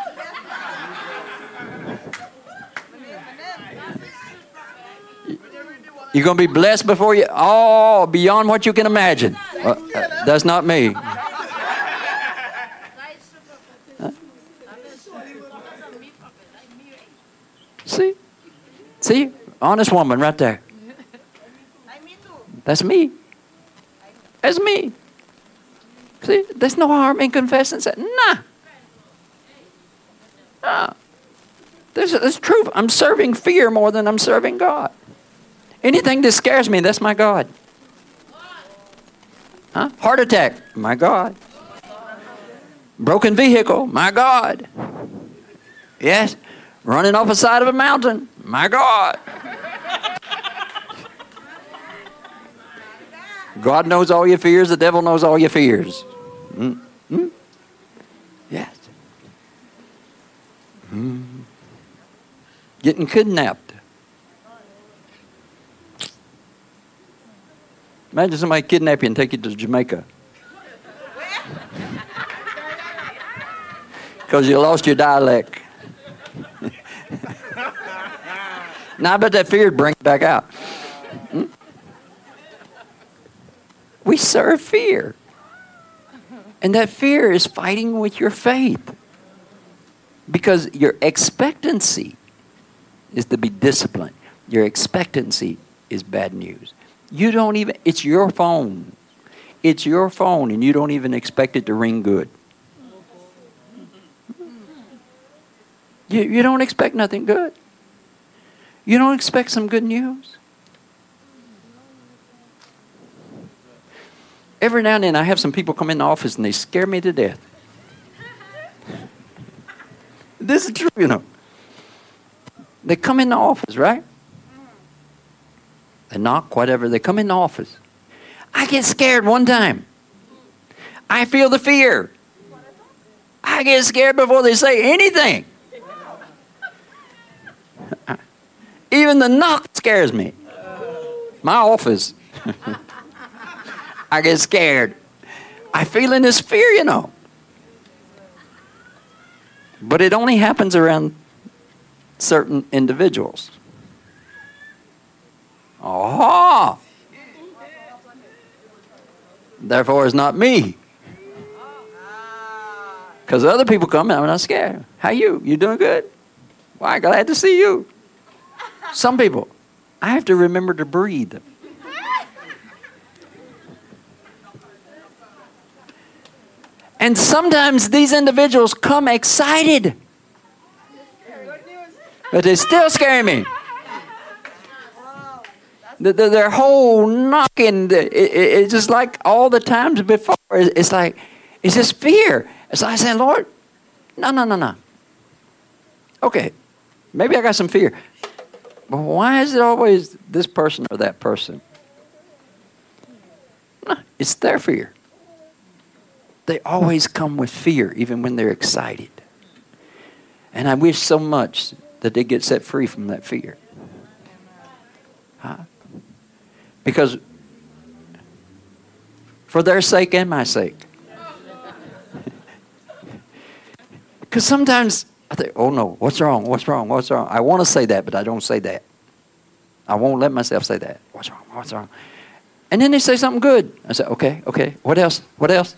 You're going to be blessed before you, oh, beyond what you can imagine. Uh, uh, that's not me. See? See? Honest woman right there. That's me. That's me. See? There's no harm in confessing. Say, nah. Nah. This is truth. I'm serving fear more than I'm serving God. Anything that scares me, that's my God. Huh? Heart attack, my God. Broken vehicle, my God. Yes. Running off the side of a mountain, my God. God knows all your fears, the devil knows all your fears. Mm-hmm. Yes. Mm. Getting kidnapped. Imagine somebody kidnap you and take you to Jamaica. Because you lost your dialect. now I bet that fear bring it back out. Hmm? We serve fear. And that fear is fighting with your faith. Because your expectancy is to be disciplined. Your expectancy is bad news. You don't even, it's your phone. It's your phone, and you don't even expect it to ring good. You, you don't expect nothing good. You don't expect some good news. Every now and then, I have some people come in the office and they scare me to death. this is true, you know. They come in the office, right? They knock, whatever. They come in the office. I get scared one time. I feel the fear. I get scared before they say anything. Even the knock scares me. My office. I get scared. I feel in this fear, you know. But it only happens around certain individuals. Oh, therefore it's not me. Because other people come and I'm not scared. How you? You doing good? Why? Glad to see you. Some people, I have to remember to breathe. And sometimes these individuals come excited, but they still scare me the, the, their whole knocking, it, it, it's just like all the times before. It's like, it's just fear. So I said, Lord, no, no, no, no. Okay, maybe I got some fear. But why is it always this person or that person? No, it's their fear. They always come with fear, even when they're excited. And I wish so much that they get set free from that fear. Huh? Because for their sake and my sake. Because sometimes I think, oh no, what's wrong? What's wrong? What's wrong? I want to say that, but I don't say that. I won't let myself say that. What's wrong? What's wrong? And then they say something good. I say, okay, okay. What else? What else?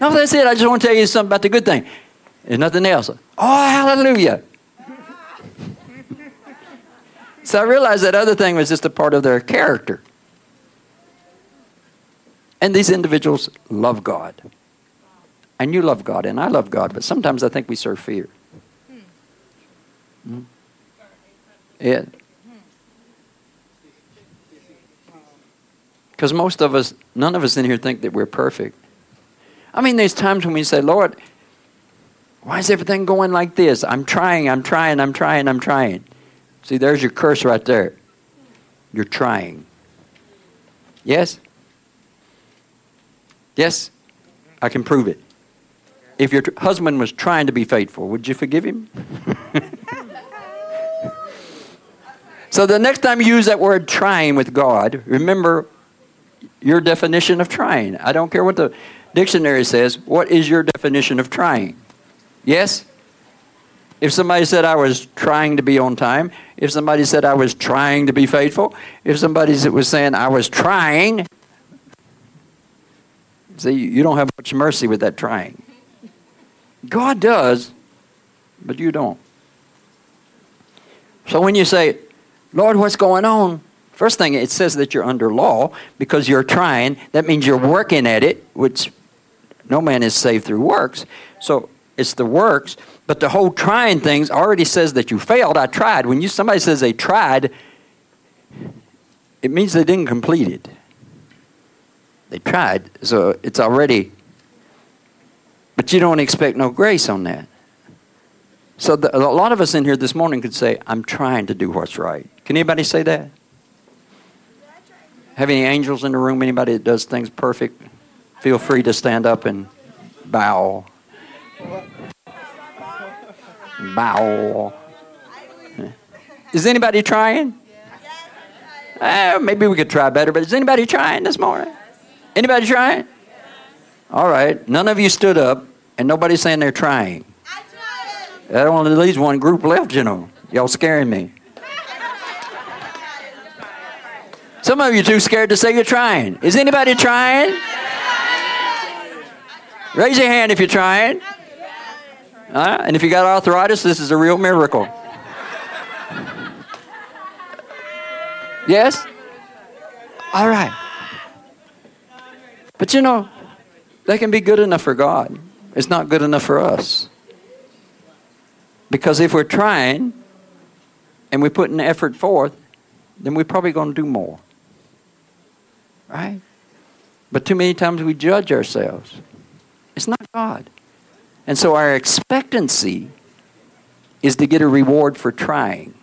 no, that's it. I just want to tell you something about the good thing. There's nothing else. Oh, hallelujah. So I realized that other thing was just a part of their character. And these individuals love God. And you love God, and I love God, but sometimes I think we serve fear. Hmm? Yeah. Because most of us, none of us in here think that we're perfect. I mean, there's times when we say, Lord, why is everything going like this? I'm trying, I'm trying, I'm trying, I'm trying. See, there's your curse right there. You're trying. Yes? Yes? I can prove it. If your husband was trying to be faithful, would you forgive him? so the next time you use that word trying with God, remember your definition of trying. I don't care what the dictionary says. What is your definition of trying? Yes? If somebody said I was trying to be on time, if somebody said I was trying to be faithful, if somebody was saying I was trying, see, you don't have much mercy with that trying. God does, but you don't. So when you say, Lord, what's going on? First thing, it says that you're under law because you're trying. That means you're working at it, which no man is saved through works. So it's the works. But the whole trying things already says that you failed. I tried. When you somebody says they tried, it means they didn't complete it. They tried. So it's already. But you don't expect no grace on that. So the, a lot of us in here this morning could say, I'm trying to do what's right. Can anybody say that? Have any angels in the room? Anybody that does things perfect? Feel free to stand up and bow. Bow. Is anybody trying? Uh, maybe we could try better, but is anybody trying this morning? Anybody trying? All right. None of you stood up, and nobody's saying they're trying. That only leaves one group left, you know. Y'all scaring me. Some of you too scared to say you're trying. Is anybody trying? Raise your hand if you're trying. Uh, and if you got arthritis, this is a real miracle. Yes? All right. But you know, that can be good enough for God. It's not good enough for us. Because if we're trying and we're putting effort forth, then we're probably going to do more. Right? But too many times we judge ourselves. It's not God. And so our expectancy is to get a reward for trying.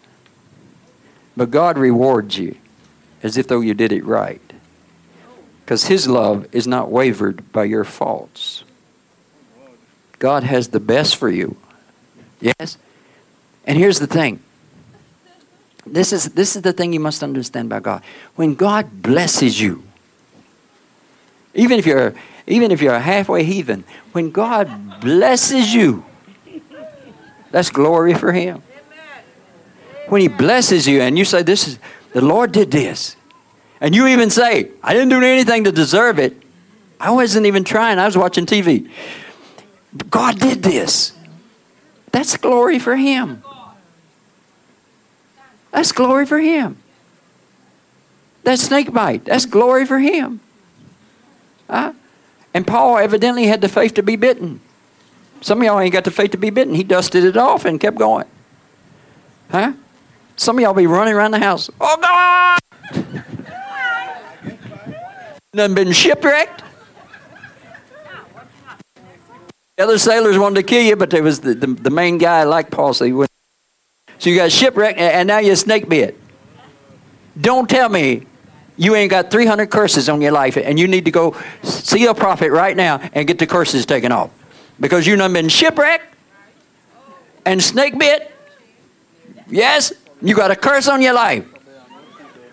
But God rewards you as if though you did it right. Because His love is not wavered by your faults. God has the best for you. Yes? And here's the thing. This is, this is the thing you must understand about God. When God blesses you, even if you're even if you're a halfway heathen, when God blesses you, that's glory for him. When he blesses you and you say, This is the Lord did this. And you even say, I didn't do anything to deserve it. I wasn't even trying. I was watching TV. God did this. That's glory for him. That's glory for him. That snake bite, that's glory for him. Huh? And Paul evidently had the faith to be bitten. Some of y'all ain't got the faith to be bitten. He dusted it off and kept going. Huh? Some of y'all be running around the house. Oh God! Done been shipwrecked. The other sailors wanted to kill you, but there was the, the, the main guy like Paul. So you got shipwrecked, and now you're snake bit. Don't tell me you ain't got 300 curses on your life and you need to go see a prophet right now and get the curses taken off because you have been shipwrecked and snake bit yes you got a curse on your life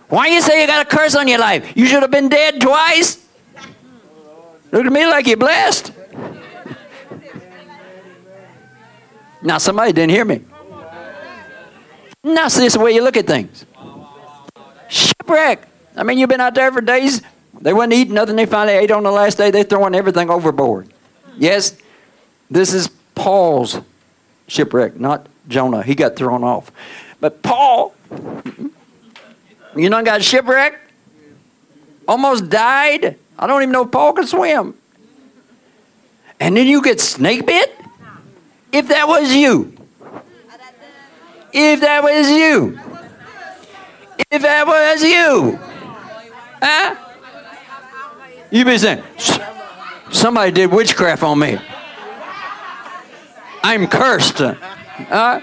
why you say you got a curse on your life you should have been dead twice Look at me like you're blessed. now, somebody didn't hear me. Now, see, this is the way you look at things. Shipwreck. I mean, you've been out there for days. They wasn't eating nothing. They finally ate on the last day. They're throwing everything overboard. Yes, this is Paul's shipwreck, not Jonah. He got thrown off. But Paul, you know, got shipwrecked, almost died. I don't even know if Paul could swim. And then you get snake bit? If that was you, if that was you, if that was you, huh? You be saying, somebody did witchcraft on me. I'm cursed. Uh,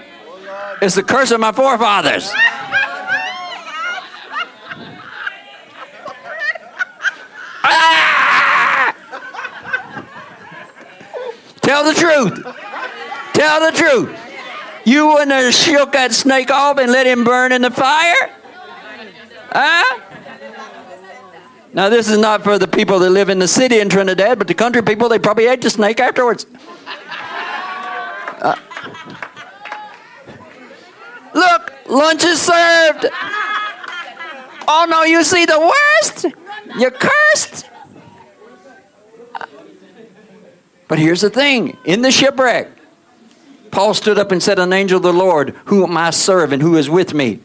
it's the curse of my forefathers. Ah! Tell the truth. Tell the truth. You wouldn't have shook that snake off and let him burn in the fire? Huh? Now, this is not for the people that live in the city in Trinidad, but the country people, they probably ate the snake afterwards. Uh, look, lunch is served. Oh no, you see the worst? You're cursed. But here's the thing in the shipwreck, Paul stood up and said, An angel of the Lord, whom I serve and who is with me,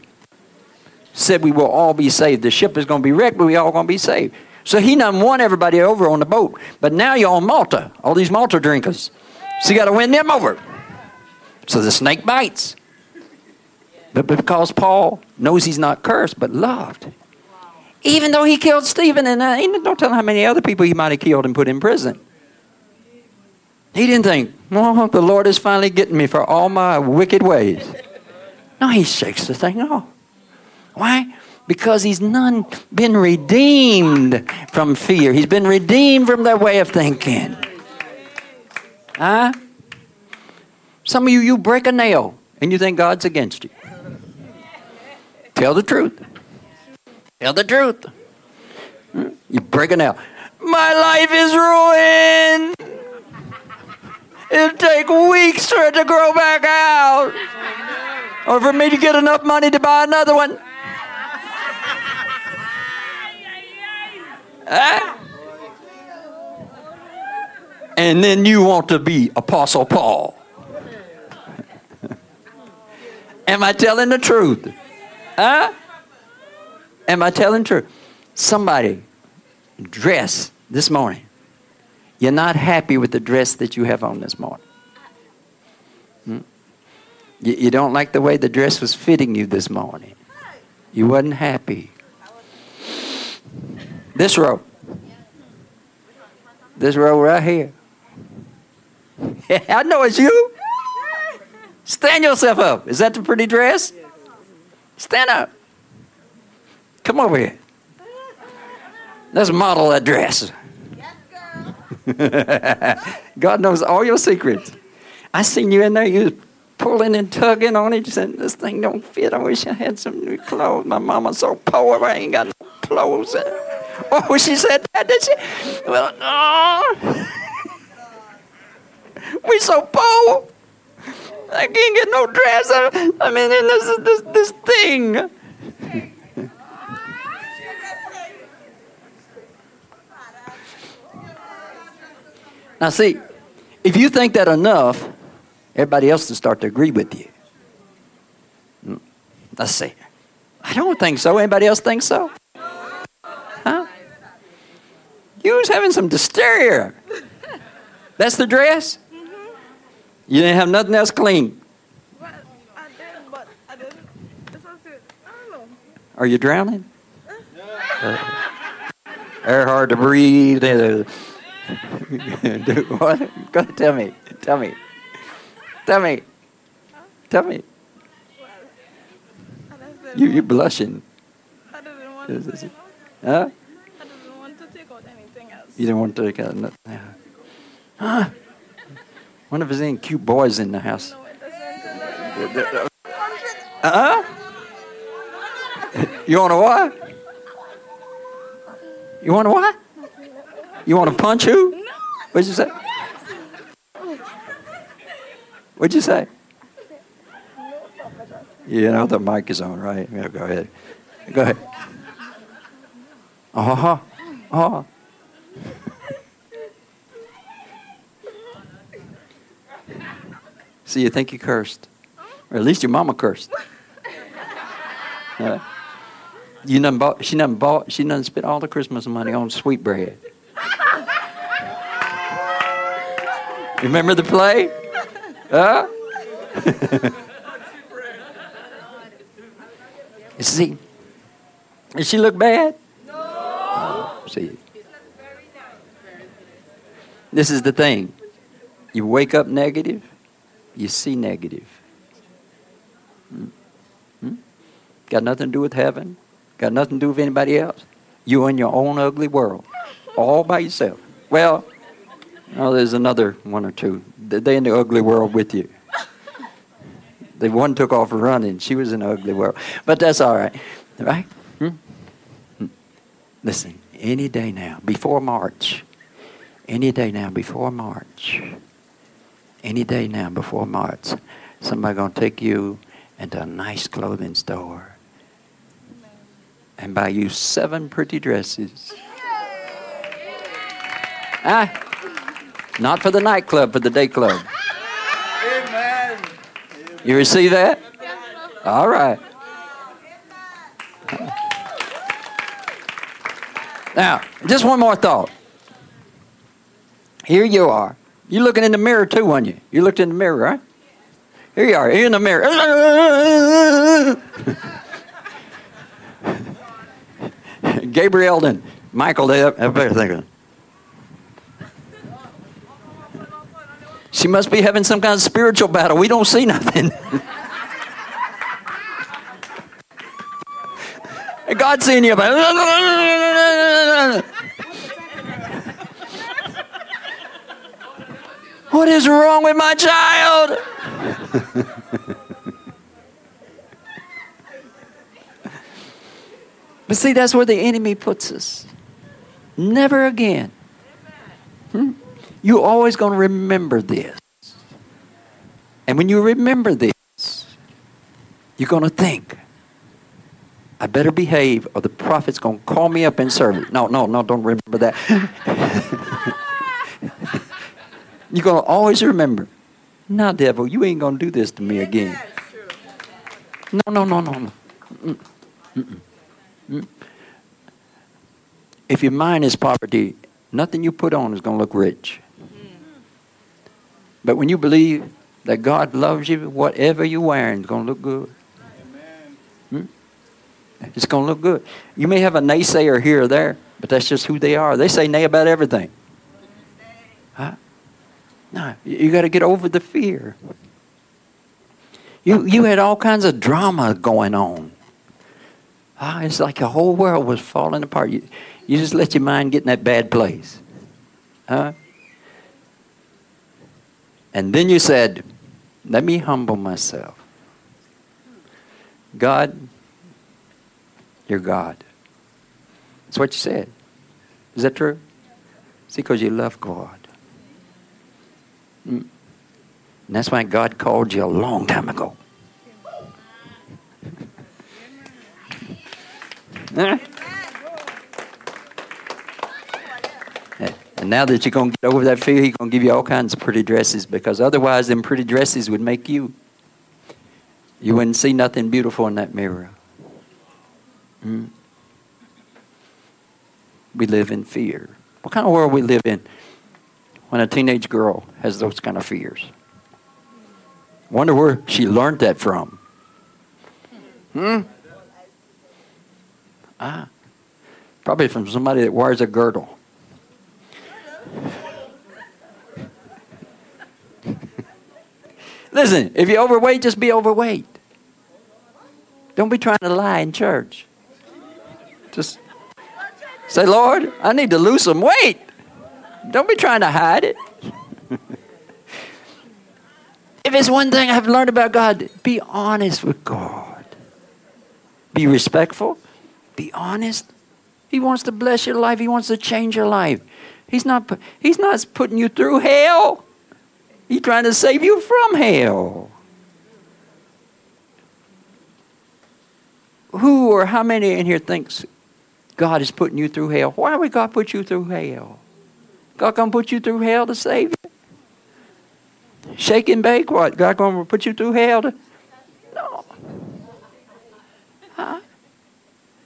said we will all be saved. The ship is going to be wrecked, but we all going to be saved. So he done won everybody over on the boat. But now you're on Malta, all these Malta drinkers. So you got to win them over. So the snake bites. But because Paul knows he's not cursed, but loved. Even though he killed Stephen, and uh, ain't no telling how many other people he might have killed and put in prison. He didn't think, oh, the Lord is finally getting me for all my wicked ways. No, he shakes the thing off. Why? Because he's none been redeemed from fear. He's been redeemed from their way of thinking. Huh? Some of you, you break a nail and you think God's against you. Tell the truth. Tell the truth. Hmm? You break a nail. My life is ruined. It'll take weeks for it to grow back out. Or for me to get enough money to buy another one. And then you want to be Apostle Paul. Am I telling the truth? Huh? Am I telling the truth? Somebody dress this morning. You're not happy with the dress that you have on this morning. Hmm? You, you don't like the way the dress was fitting you this morning. You wasn't happy. This row. This row right here. I know it's you. Stand yourself up. Is that the pretty dress? Stand up. Come over here. Let's model that dress. God knows all your secrets. I seen you in there. You was pulling and tugging on it. You said, "This thing don't fit. I wish I had some new clothes. My mama's so poor. I ain't got no clothes." Oh, she said that, did she? Well, no. we so poor. I can't get no dress. I, I mean, this is this this thing. now, see, if you think that enough, everybody else will start to agree with you. Hmm. Let's see. I don't think so. Anybody else think so? Was having some hysteria. That's the dress? You didn't have nothing else clean. Well, I did, but I didn't. It's. I don't know. Are you drowning? Uh, air hard to breathe. what? Go tell me. Tell me. Tell me. Tell me. Just didn't, you're blushing? I didn't want to, Huh? I didn't want to take out anything else. You don't want to get out nothing. Yeah. Huh? Wonder if there's any cute boys in the house. It. It. Uh huh? You want to what? You want to what? You want to punch who? What'd you say? What'd you say? You know the mic is on, right? Yeah, go ahead. Go ahead. Uh huh. Uh huh. See, you think you cursed. Or at least your mama cursed. Uh, you done bought, she done bought, she done spent all the Christmas money on sweetbread. Remember the play? Huh? see, did she look bad? No. see, this is the thing. You wake up negative, you see negative. Hmm? Hmm? Got nothing to do with heaven. Got nothing to do with anybody else. You're in your own ugly world, all by yourself. Well, oh, there's another one or two. They're in the ugly world with you. The one took off running. She was in the ugly world, but that's all right, right? Hmm? Hmm. Listen, any day now, before March, any day now, before March, any day now, before March, somebody gonna take you into a nice clothing store and buy you seven pretty dresses. Ah, not for the nightclub, for the day club. Amen. You receive that? All right. Now, just one more thought. Here you are. You're looking in the mirror too, weren't you? You looked in the mirror, right? Here you are, in the mirror. Gabriel and Michael, they up there thinking. She must be having some kind of spiritual battle. We don't see nothing. God's seeing you. What is wrong with my child? but see, that's where the enemy puts us. Never again. Hmm? You're always going to remember this. And when you remember this, you're going to think, I better behave or the prophet's going to call me up and serve. No, no, no, don't remember that. you're going to always remember, now, devil, you ain't going to do this to me again. No, no, no, no, no. Mm-mm. Mm-mm. Mm. If your mind is poverty, nothing you put on is going to look rich. But when you believe that God loves you, whatever you're wearing is going to look good. Hmm? It's going to look good. You may have a naysayer here or there, but that's just who they are. They say nay about everything. Huh? No, you got to get over the fear. You, you had all kinds of drama going on. Ah, it's like the whole world was falling apart. You, you just let your mind get in that bad place. Huh? And then you said, Let me humble myself. God, you're God. That's what you said. Is that true? See, because you love God. And that's why God called you a long time ago. And now that you're going to get over that fear, He's going to give you all kinds of pretty dresses because otherwise, them pretty dresses would make you. You wouldn't see nothing beautiful in that mirror. Mm. We live in fear. What kind of world we live in when a teenage girl has those kind of fears? Wonder where she learned that from. Hmm? Ah, probably from somebody that wears a girdle. Listen, if you're overweight, just be overweight. Don't be trying to lie in church. Just say, Lord, I need to lose some weight. Don't be trying to hide it. if it's one thing I've learned about God, be honest with God. Be respectful. Be honest. He wants to bless your life. He wants to change your life. He's not, he's not putting you through hell. He's trying to save you from hell. Who or how many in here thinks God is putting you through hell? Why would God put you through hell? God gonna put you through hell to save you? Shake and bake what? God gonna put you through hell to No. Huh?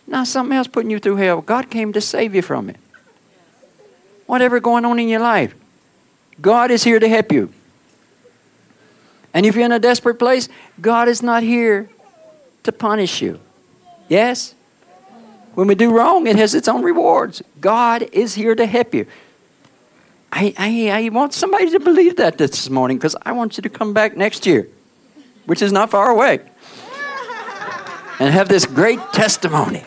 Not something else putting you through hell. God came to save you from it. Whatever going on in your life. God is here to help you. And if you're in a desperate place, God is not here to punish you. Yes? When we do wrong, it has its own rewards. God is here to help you. I, I, I want somebody to believe that this morning because I want you to come back next year, which is not far away, and have this great testimony.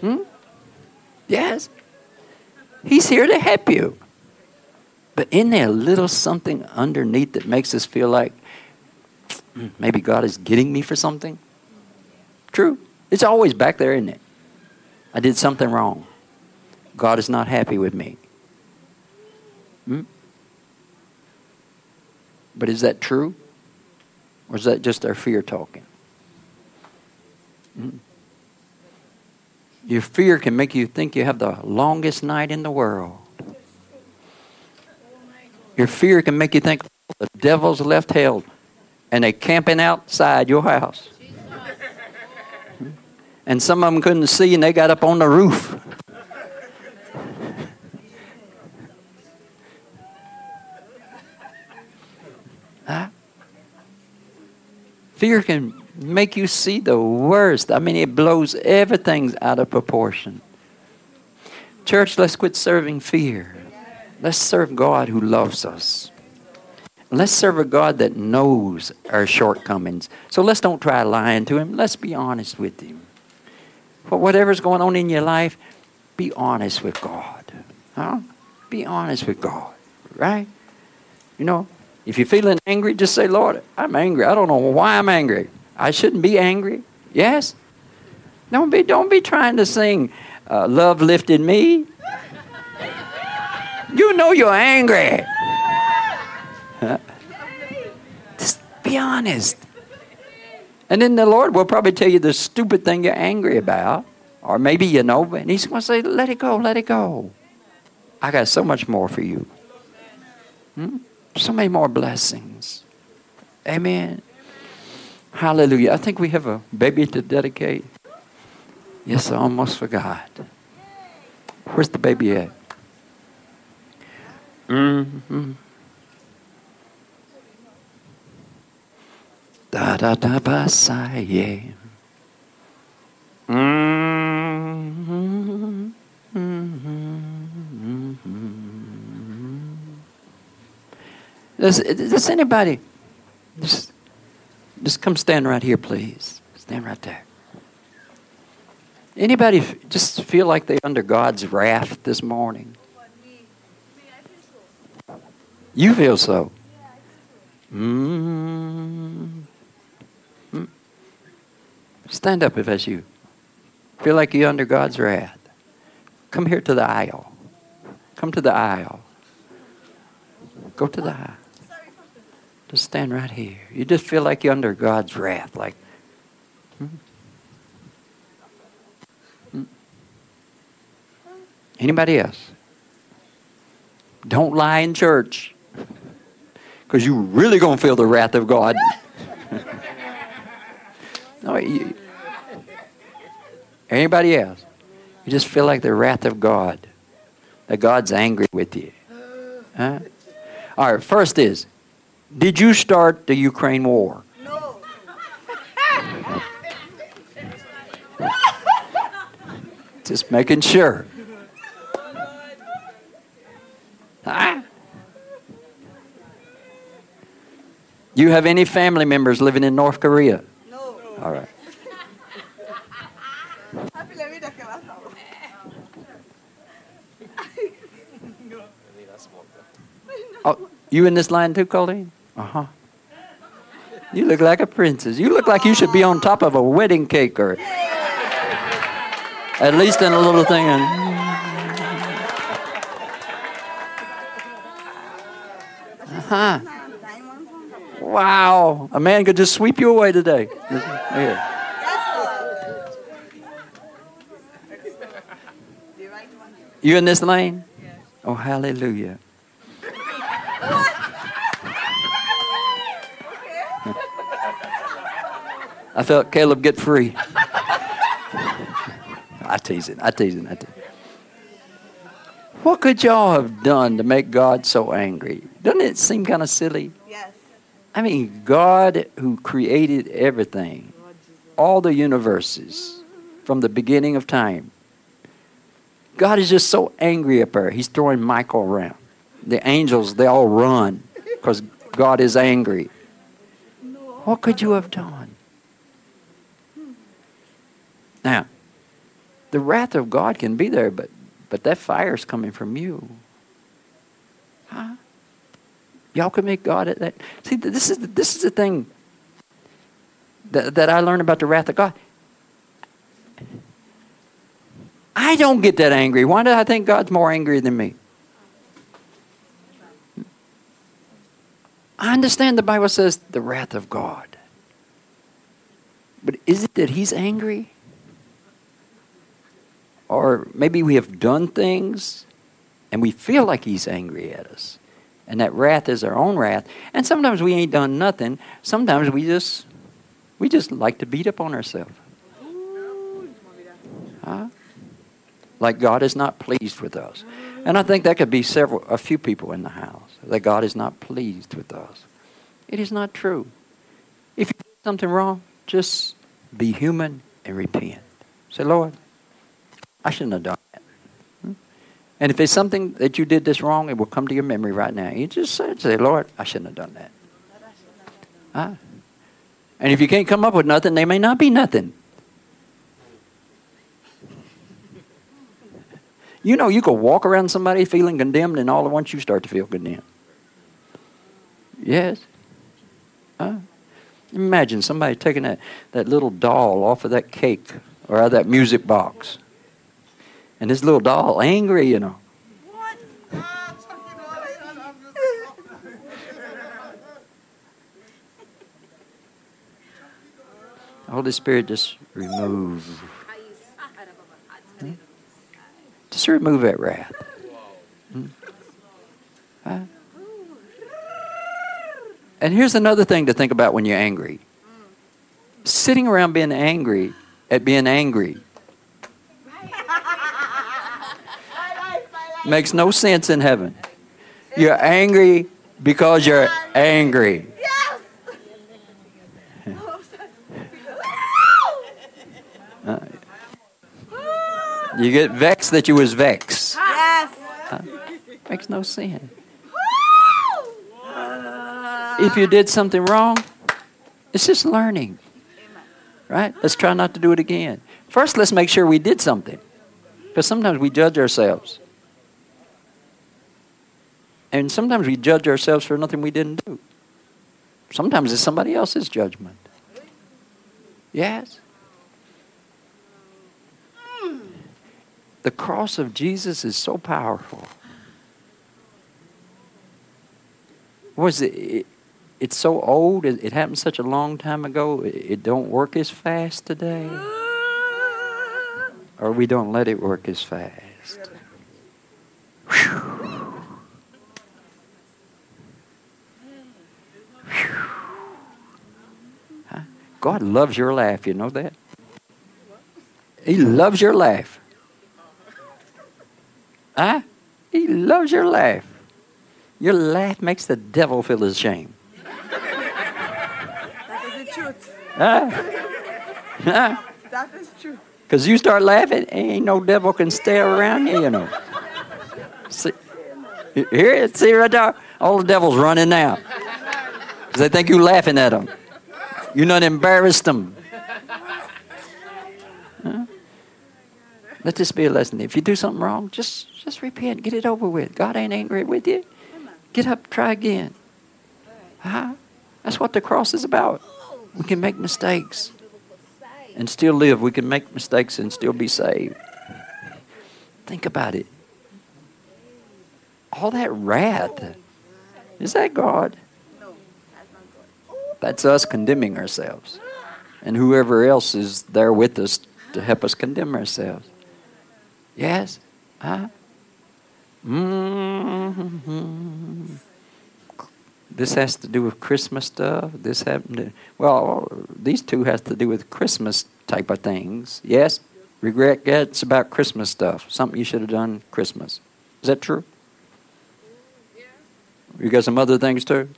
Hmm? Yes? He's here to help you. But isn't there a little something underneath that makes us feel like "Hmm, maybe God is getting me for something? True. It's always back there, isn't it? I did something wrong. God is not happy with me. Hmm? But is that true? Or is that just our fear talking? Hmm? Your fear can make you think you have the longest night in the world. Your fear can make you think the devil's left hell and they're camping outside your house. And some of them couldn't see and they got up on the roof. Huh? Fear can make you see the worst. I mean, it blows everything out of proportion. Church, let's quit serving fear. Let's serve God who loves us. Let's serve a God that knows our shortcomings. So let's don't try lying to Him. Let's be honest with Him. But whatever's going on in your life, be honest with God. Huh? Be honest with God. Right? You know, if you're feeling angry, just say, Lord, I'm angry. I don't know why I'm angry. I shouldn't be angry. Yes? Don't be, don't be trying to sing, uh, Love Lifted Me. You know you're angry. Just be honest. And then the Lord will probably tell you the stupid thing you're angry about. Or maybe you know, and He's going to say, Let it go, let it go. I got so much more for you. Hmm? So many more blessings. Amen. Hallelujah. I think we have a baby to dedicate. Yes, I almost forgot. Where's the baby at? Mm-hmm. Da da da ba yeah. Mm-hmm. Mm-hmm. Does, does anybody just, just come stand right here, please? Stand right there. Anybody just feel like they're under God's wrath this morning? You feel so. Mm. Stand up if that's you. Feel like you're under God's wrath. Come here to the aisle. Come to the aisle. Go to the aisle. Just stand right here. You just feel like you're under God's wrath. Like, hmm? Hmm. anybody else? Don't lie in church. Because you're really to feel the wrath of God. no, you, anybody else? You just feel like the wrath of God. That God's angry with you. Huh? All right, first is Did you start the Ukraine war? No. Just making sure. Huh? You have any family members living in North Korea? No. All right. Happy la vida que vas a Oh, you in this line too, Colleen? Uh huh. You look like a princess. You look like you should be on top of a wedding cake or at least in a little thing. Huh. Wow. A man could just sweep you away today. Here. You in this lane? Oh, hallelujah. I felt Caleb get free. I tease it. I tease it. I tease it. What could y'all have done to make God so angry? Doesn't it seem kind of silly? Yes. I mean, God who created everything, all the universes from the beginning of time. God is just so angry up there. He's throwing Michael around. The angels, they all run because God is angry. What could you have done? Now, the wrath of God can be there, but, but that fire is coming from you. Huh? Y'all can make God at that. See, this is the, this is the thing that, that I learned about the wrath of God. I don't get that angry. Why do I think God's more angry than me? I understand the Bible says the wrath of God. But is it that He's angry? Or maybe we have done things and we feel like He's angry at us. And that wrath is our own wrath. And sometimes we ain't done nothing. Sometimes we just we just like to beat up on ourselves. Huh? Like God is not pleased with us. And I think that could be several a few people in the house. That God is not pleased with us. It is not true. If you did something wrong, just be human and repent. Say, Lord, I shouldn't have done that. Hmm? And if it's something that you did this wrong, it will come to your memory right now. You just say, say Lord, I shouldn't have done that. Huh? And if you can't come up with nothing, there may not be nothing. You know, you could walk around somebody feeling condemned, and all at once you start to feel condemned. Yes. Huh? Imagine somebody taking that, that little doll off of that cake or out of that music box. And this little doll angry, you know. Holy Spirit, just remove. Hmm? Just remove that wrath. Hmm? Huh? And here's another thing to think about when you're angry. Sitting around being angry at being angry makes no sense in heaven. You're angry because you're angry. Yes. You get vexed that you was vexed. yes. Makes no sense. If you did something wrong, it's just learning. Right? Let's try not to do it again. First, let's make sure we did something. Because sometimes we judge ourselves. And sometimes we judge ourselves for nothing we didn't do. Sometimes it's somebody else's judgment. Yes? The cross of Jesus is so powerful. Was it, it it's so old, it, it, happened such a long time ago, it, it don't work as fast today. Or we don't let it work as fast. Whew. God loves your laugh, you know that? He loves your laugh. Huh? He loves your laugh. Your laugh makes the devil feel ashamed. That is the truth. Huh? Huh? That is true. Because you start laughing, ain't no devil can stay around you, you know. See, here see right there? All the devils running now. Because they think you laughing at them. You not embarrassed them. Huh? Let this be a lesson. If you do something wrong, just just repent. Get it over with. God ain't angry with you. Get up, try again. Huh? That's what the cross is about. We can make mistakes and still live. We can make mistakes and still be saved. Think about it. All that wrath Is that God? No, that's not good. That's us condemning ourselves. And whoever else is there with us to help us condemn ourselves. Yes? Huh? hmm This has to do with Christmas stuff. This happened to, well, these two has to do with Christmas type of things. Yes? Regret, it's about Christmas stuff. Something you should have done Christmas. Is that true? You got some other things too?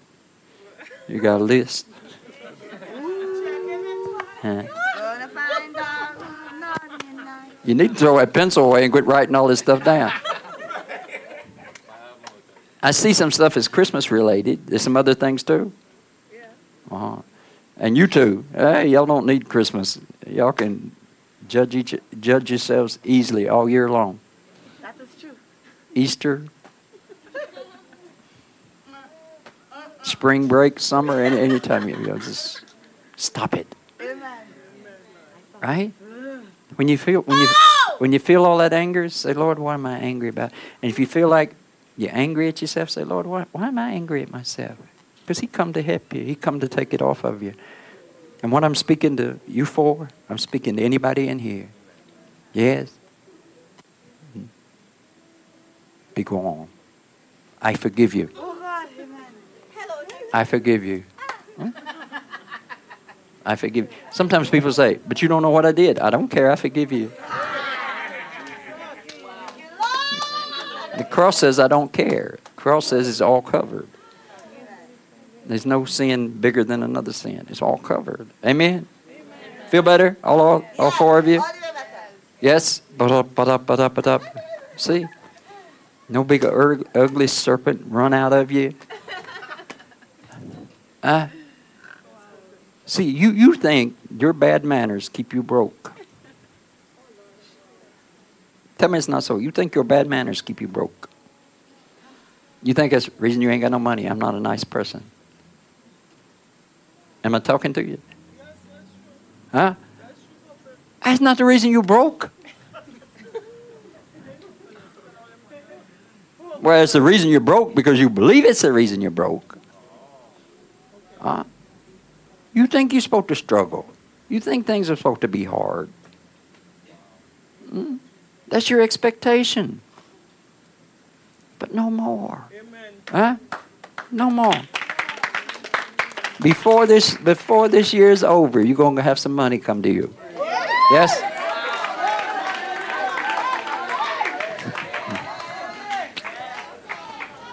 You got a list? Huh? Gonna find out who's naughty and nice. You need to throw that pencil away and quit writing all this stuff down. I see some stuff is Christmas related. There's some other things too. Yeah. Uh-huh. And you too. Hey, y'all don't need Christmas. Y'all can judge each, judge yourselves easily all year long. That is true. Easter, spring break, summer, any any time you go, just stop it. Right? When you feel when you when you feel all that anger, say, Lord, what am I angry about? And if you feel like you're angry at yourself, say, Lord, why, why am I angry at myself? Because He come to help you. He come to take it off of you. And what I'm speaking to you for, I'm speaking to anybody in here. Yes. Be gone. I forgive you. Oh God, amen. Hello. I forgive you. Hmm? I forgive. You. Sometimes people say, "But you don't know what I did." I don't care. I forgive you. The cross says I don't care. The cross says it's all covered. There's no sin bigger than another sin. It's all covered. Amen. Feel better? All, all, all four of you? Yes. See? No big ugly serpent run out of you. Uh, see, you, you think your bad manners keep you broke. Tell me it's not so. You think your bad manners keep you broke. You think that's the reason you ain't got no money. I'm not a nice person. Am I talking to you? Huh? That's not the reason you broke. Well, it's the reason you're broke because you believe it's the reason you're broke. Huh? You think you're supposed to struggle. You think things are supposed to be hard. Hmm? That's your expectation. But no more. Huh? No more. Before this before this year is over, you're going to have some money come to you. Yes?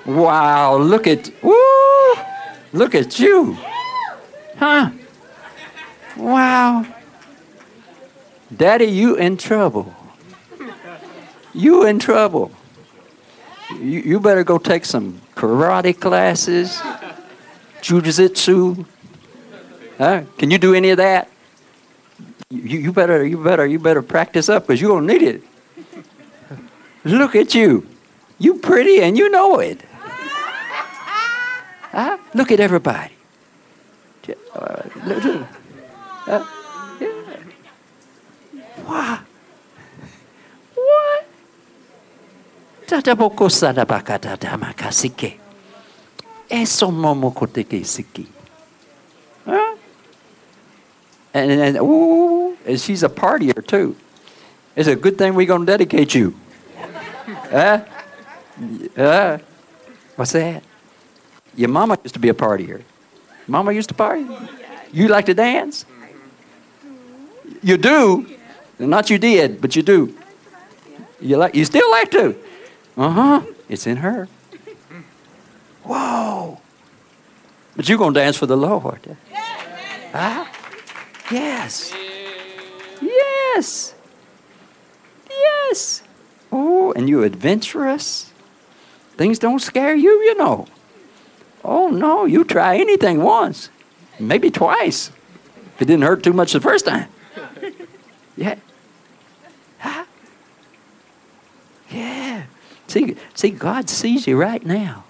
Wow, look at woo! Look at you. Huh? Wow. Daddy, you in trouble. You in trouble. You, you better go take some karate classes, jujitsu. Huh? Can you do any of that? You, you better, you better, you better practice up because you're gonna need it. Look at you. You pretty and you know it. Huh? Look at everybody. Uh, look-. Uh, yeah. Wow. What? Tataboko sadabaka tadamaka sike. Eso momoko teke siki. And, and, ooh, and she's a partier too. It's a good thing we're going to dedicate you. huh? Uh, what's that? Your mama used to be a partier. Mama used to party? You like to dance? You do? Not you did, but you do. You like you still like to? Uh-huh. It's in her. Whoa. But you're gonna dance for the Lord. Huh? Yes. Yes. Yes. Oh, and you adventurous? Things don't scare you, you know. Oh no, you try anything once, maybe twice. If it didn't hurt too much the first time. Yeah. Huh? Yeah. See, see, God sees you right now.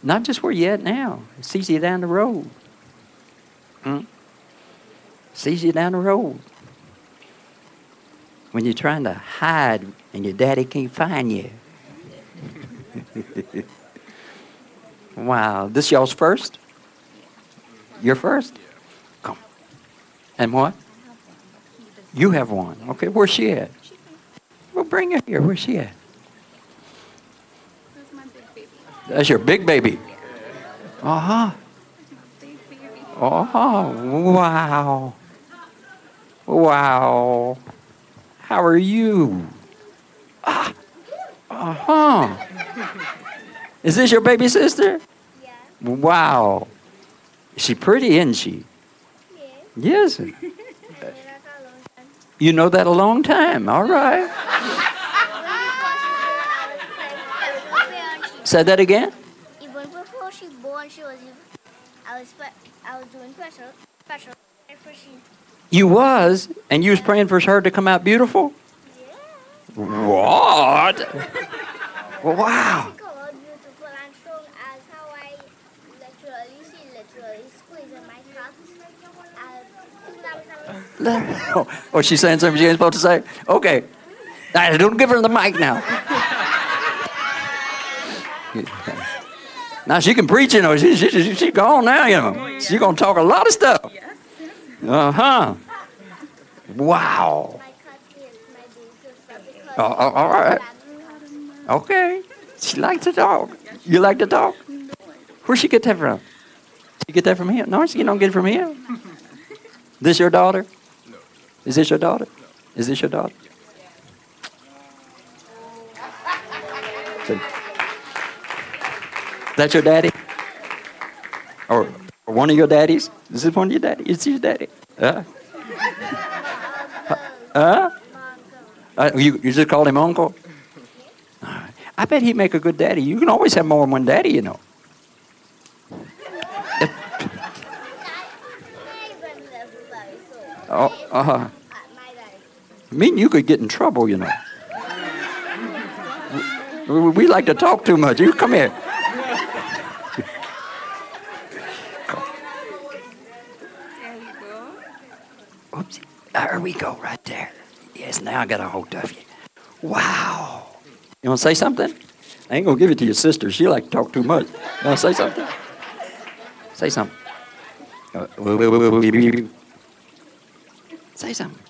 Not just where you're at now. He sees you down the road. Hmm? Sees you down the road. When you're trying to hide and your daddy can't find you. Wow. This y'all's first? Your first? Come. And what? You have one. Okay, where's she at? Well, bring her here. Where's she at? That's my big baby. That's your big baby. Uh huh. Oh, wow. Wow. How are you? Ah. Uh huh. Is this your baby sister? Wow. She pretty, isn't she? Yes. Been like a long time. You know that a long time. All right. Say that again. Even before she born, she was. I was. I was doing special. Special. For she. You was, and you was praying for her to come out beautiful. Yeah. What? Wow. She come out beautiful and strong as how I literally, she literally squeezing my cut. I, Oh, she's saying something she ain't supposed to say? Okay. Nah, don't give her the mic now. Now she can preach, you know. She, she, she, she gone now, you know. She gonna talk a lot of stuff. Yes. Uh huh. Wow. all right. Okay. She likes to talk. You like to talk? Where'd she get that from? She get that from here? No, she don't get it from here. This your daughter? Is this your daughter? Is this your daughter? That's your daddy? Or, or one of your daddies? Is this one of your daddies? Is this your daddy? Huh? Huh? Uh, you, you just called him uncle? I bet he'd make a good daddy. You can always have more than one daddy, you know. Oh, uh-huh. My daddy. mean you could get in trouble, you know. We, we like to talk too much. You come here. There you go. Oops. There we go, right there. Yes, now I got a hold of you. Wow. You want to say something? I ain't going to give it to your sister. She like to talk too much. You want to say something? Say something. Say something.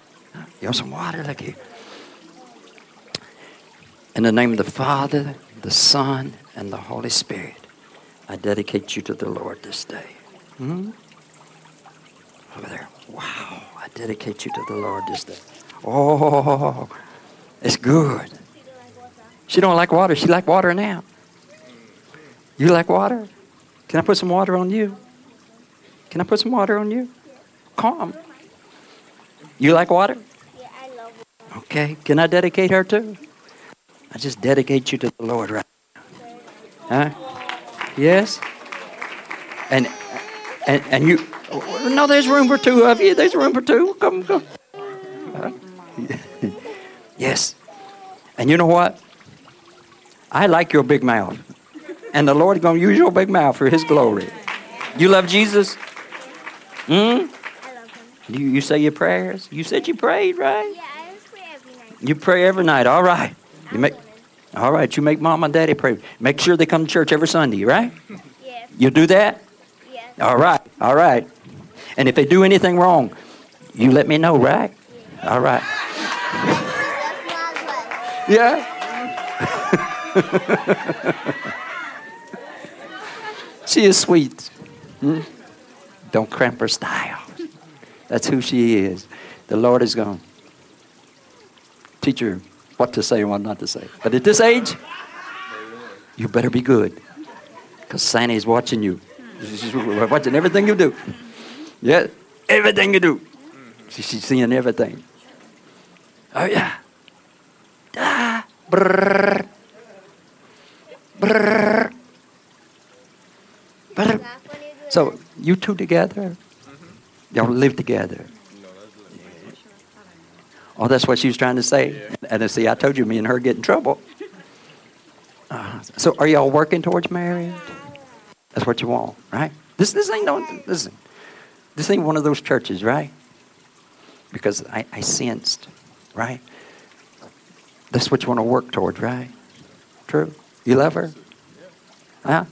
You want some water? Look here. In the name of the Father, the Son, and the Holy Spirit, I dedicate you to the Lord this day. Hmm? Over there. Wow. I dedicate you to the Lord this day. Oh, it's good. She don't like water. She like water now. You like water? Can I put some water on you? Can I put some water on you? Come. You like water? Yeah, I love it. Okay. Can I dedicate her too? I just dedicate you to the Lord right now. Huh? Yes? And and and you no, there's room for two of you. There's room for two. Come, come. Huh? yes. And you know what? I like your big mouth. And the Lord's going to use your big mouth for his glory. You love Jesus? Hmm? I love him. You, you say your prayers? You said you prayed, right? Yeah, I pray every night. You pray every night. All right. You make all right. You make mom and daddy pray. Make sure they come to church every Sunday, right? Yeah, You do that? yeah. All right. All right. And if they do anything wrong, you let me know, right? All right. Yeah. she is sweet. Hmm? Don't cramp her style. That's who she is. The Lord is going to teach her what to say and what not to say. But at this age, you better be good. Because Santa is watching you. She's watching everything you do. Yeah, everything you do. She- She's seeing everything. Oh, yeah. Ah, brrr, brrr, brrr. So you two together, y'all live together. Oh, that's what she was trying to say. And see, I told you, me and her get in trouble. Uh, so are y'all working towards marriage? That's what you want, right? This this ain't no listen. This ain't one of those churches, right? Because I, I sensed, right? That's what you want to work towards, right? True. You love her? Huh?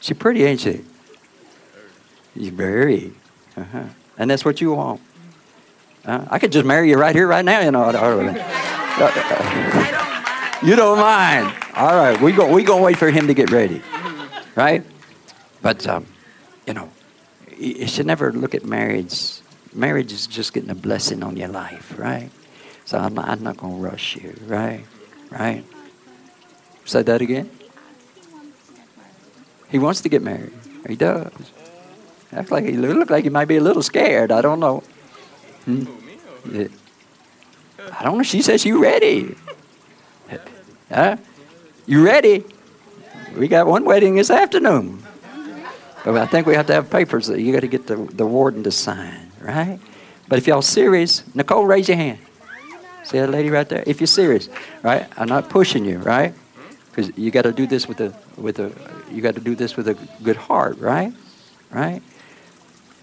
She's pretty, ain't she? She's very. Uh-huh. And that's what you want. Uh, I could just marry you right here, right now. You know. you don't mind. All right, we go. We gonna wait for him to get ready, right? But um, you know, you should never look at marriage. Marriage is just getting a blessing on your life, right? So I'm not, I'm not gonna rush you, right? Right? Say that again. He wants to get married. He does. Act like he looked like he might be a little scared. I don't know. Hmm? I don't know. She says you ready. Huh? You ready? We got one wedding this afternoon. But I think we have to have papers you got to get the, the warden to sign, right? But if y'all serious, Nicole, raise your hand. See that lady right there? If you're serious, right? I'm not pushing you, right? Because you got to do this with a with a you got to do this with a good heart, right? Right?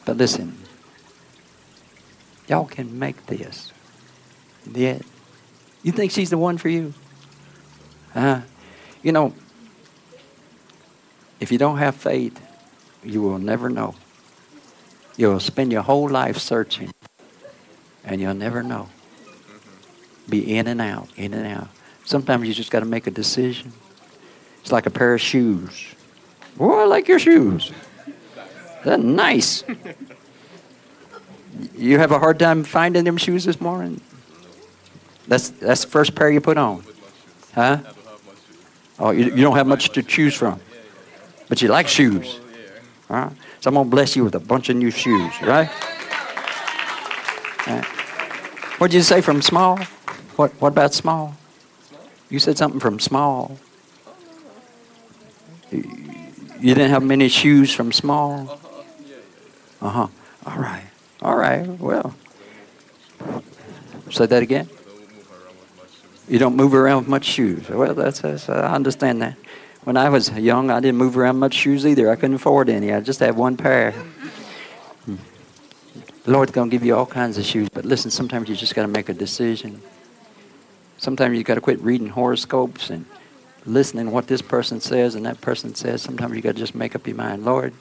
But listen, y'all can make this. Yeah. You think she's the one for you? Uh, you know, if you don't have faith, you will never know. You'll spend your whole life searching, and you'll never know. Be in and out, in and out. Sometimes you just got to make a decision. It's like a pair of shoes. Boy, I like your shoes. Nice. You have a hard time finding them shoes this morning? That's that's the first pair you put on. Huh? Oh, you, you don't have much to choose from. But you like shoes. All right? So I'm going to bless you with a bunch of new shoes, right? Right. What'd you say from small? What, what about small? You said something from small. You didn't have many shoes from small? Uh huh. All right. All right. Well, say that again. You don't move around with much shoes. Well, that's, that's I understand that. When I was young, I didn't move around much shoes either. I couldn't afford any. I just had one pair. Hmm. The Lord's going to give you all kinds of shoes, but listen, sometimes you just got to make a decision. Sometimes you got to quit reading horoscopes and listening what this person says and that person says. Sometimes you got to just make up your mind. Lord,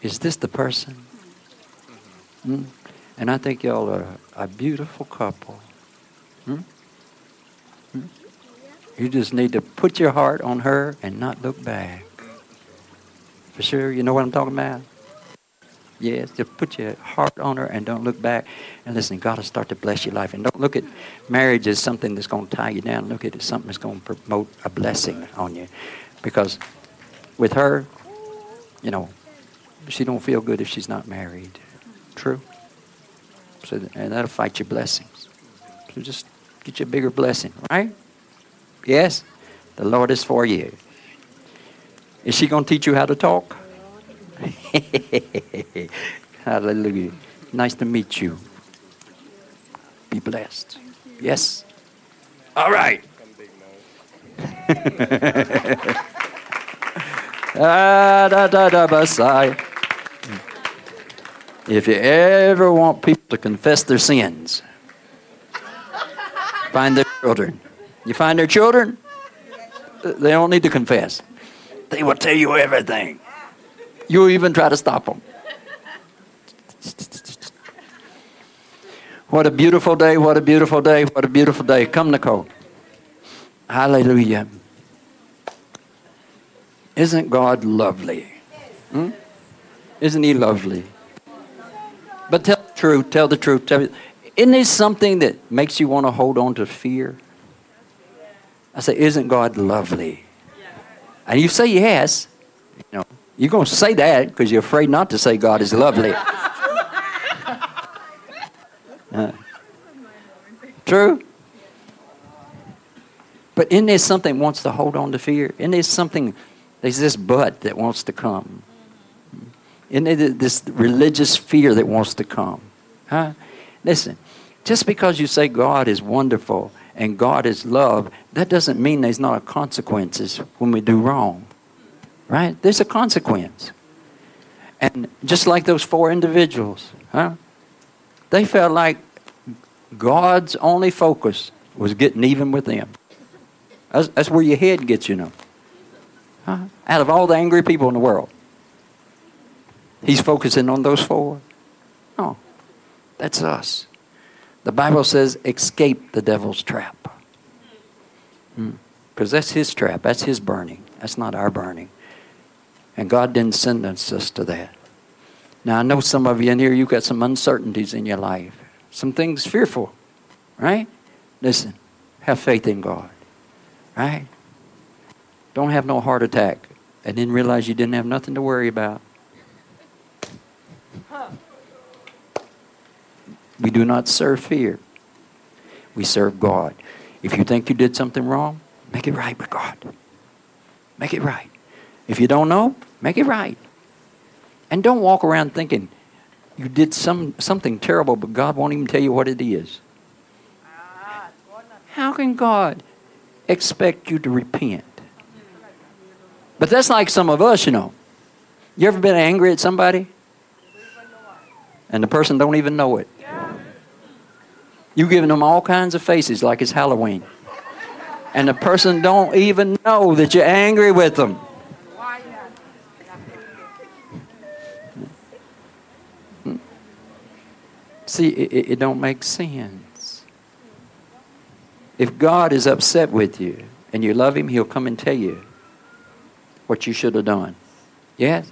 is this the person? Hmm? And I think y'all are a beautiful couple. Hmm? Hmm? You just need to put your heart on her and not look back. For sure, you know what I'm talking about? Yes, just put your heart on her and don't look back. And listen, God will start to bless your life. And don't look at marriage as something that's going to tie you down. Look at it as something that's going to promote a blessing on you. Because with her, you know, she don't feel good if she's not married. True? So, and that'll fight your blessings. So just get you a bigger blessing, right? Yes? The Lord is for you. Is she going to teach you how to talk? Hallelujah. Nice to meet you. Be blessed. Yes? All right. ah, da, da, da, basai. If you ever want people to confess their sins, find their children. You find their children, they don't need to confess. They will tell you everything. You'll even try to stop them. What a beautiful day, what a beautiful day, what a beautiful day. Come, Nicole. Hallelujah. Isn't God lovely? Hmm? Isn't He lovely? But tell the truth, tell the truth. Tell me, isn't this something that makes you want to hold on to fear? I say, isn't God lovely? And you say yes. You know, you're going to say that because you're afraid not to say God is lovely. Uh, true? But isn't there something that wants to hold on to fear? Isn't there something, there's this but that wants to come? Isn't there this religious fear that wants to come? Huh? Listen, just because you say God is wonderful and God is love, that doesn't mean there's not consequences when we do wrong. Right? There's a consequence. And just like those four individuals, huh? They felt like God's only focus was getting even with them. That's, that's where your head gets, you know. Huh? Out of all the angry people in the world, He's focusing on those four. No, that's us. The Bible says, escape the devil's trap. Hmm. Because that's his trap. That's his burning. That's not our burning. And God didn't sentence us to that. Now, I know some of you in here, you've got some uncertainties in your life, some things fearful, right? Listen, have faith in God, right? Don't have no heart attack and then realize you didn't have nothing to worry about. We do not serve fear. We serve God. If you think you did something wrong, make it right with God. Make it right. If you don't know, make it right. And don't walk around thinking you did some, something terrible, but God won't even tell you what it is. How can God expect you to repent? But that's like some of us, you know. You ever been angry at somebody? And the person don't even know it. You giving them all kinds of faces like it's Halloween. And the person don't even know that you're angry with them. See, it- it don't make sense. If God is upset with you and you love Him, He'll come and tell you what you should have done. Yes?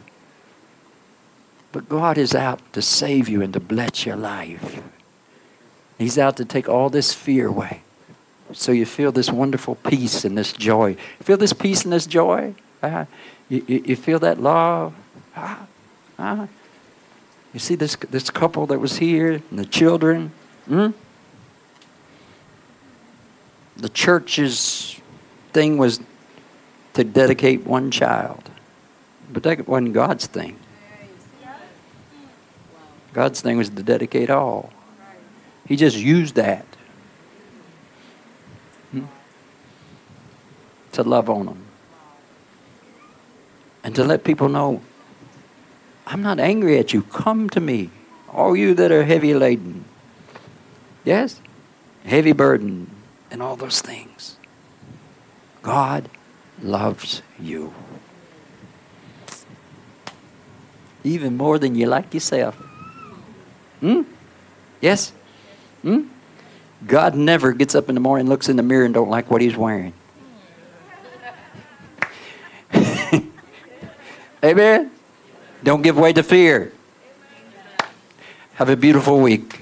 But God is out to save you and to bless your life. He's out to take all this fear away. So you feel this wonderful peace and this joy. Feel this peace and this joy? Ah, you, you, you feel that love? Ah, ah. You see this, this couple that was here and the children? Hmm? The church's thing was to dedicate one child. But that wasn't God's thing. God's thing was to dedicate all. He just used that to love on them and to let people know I'm not angry at you. Come to me, all you that are heavy laden. Yes? Heavy burden and all those things. God loves you. Even more than you like yourself. Hmm? Yes? Hmm? God never gets up in the morning, looks in the mirror, and don't like what he's wearing. Amen? Don't give way to fear. Have a beautiful week.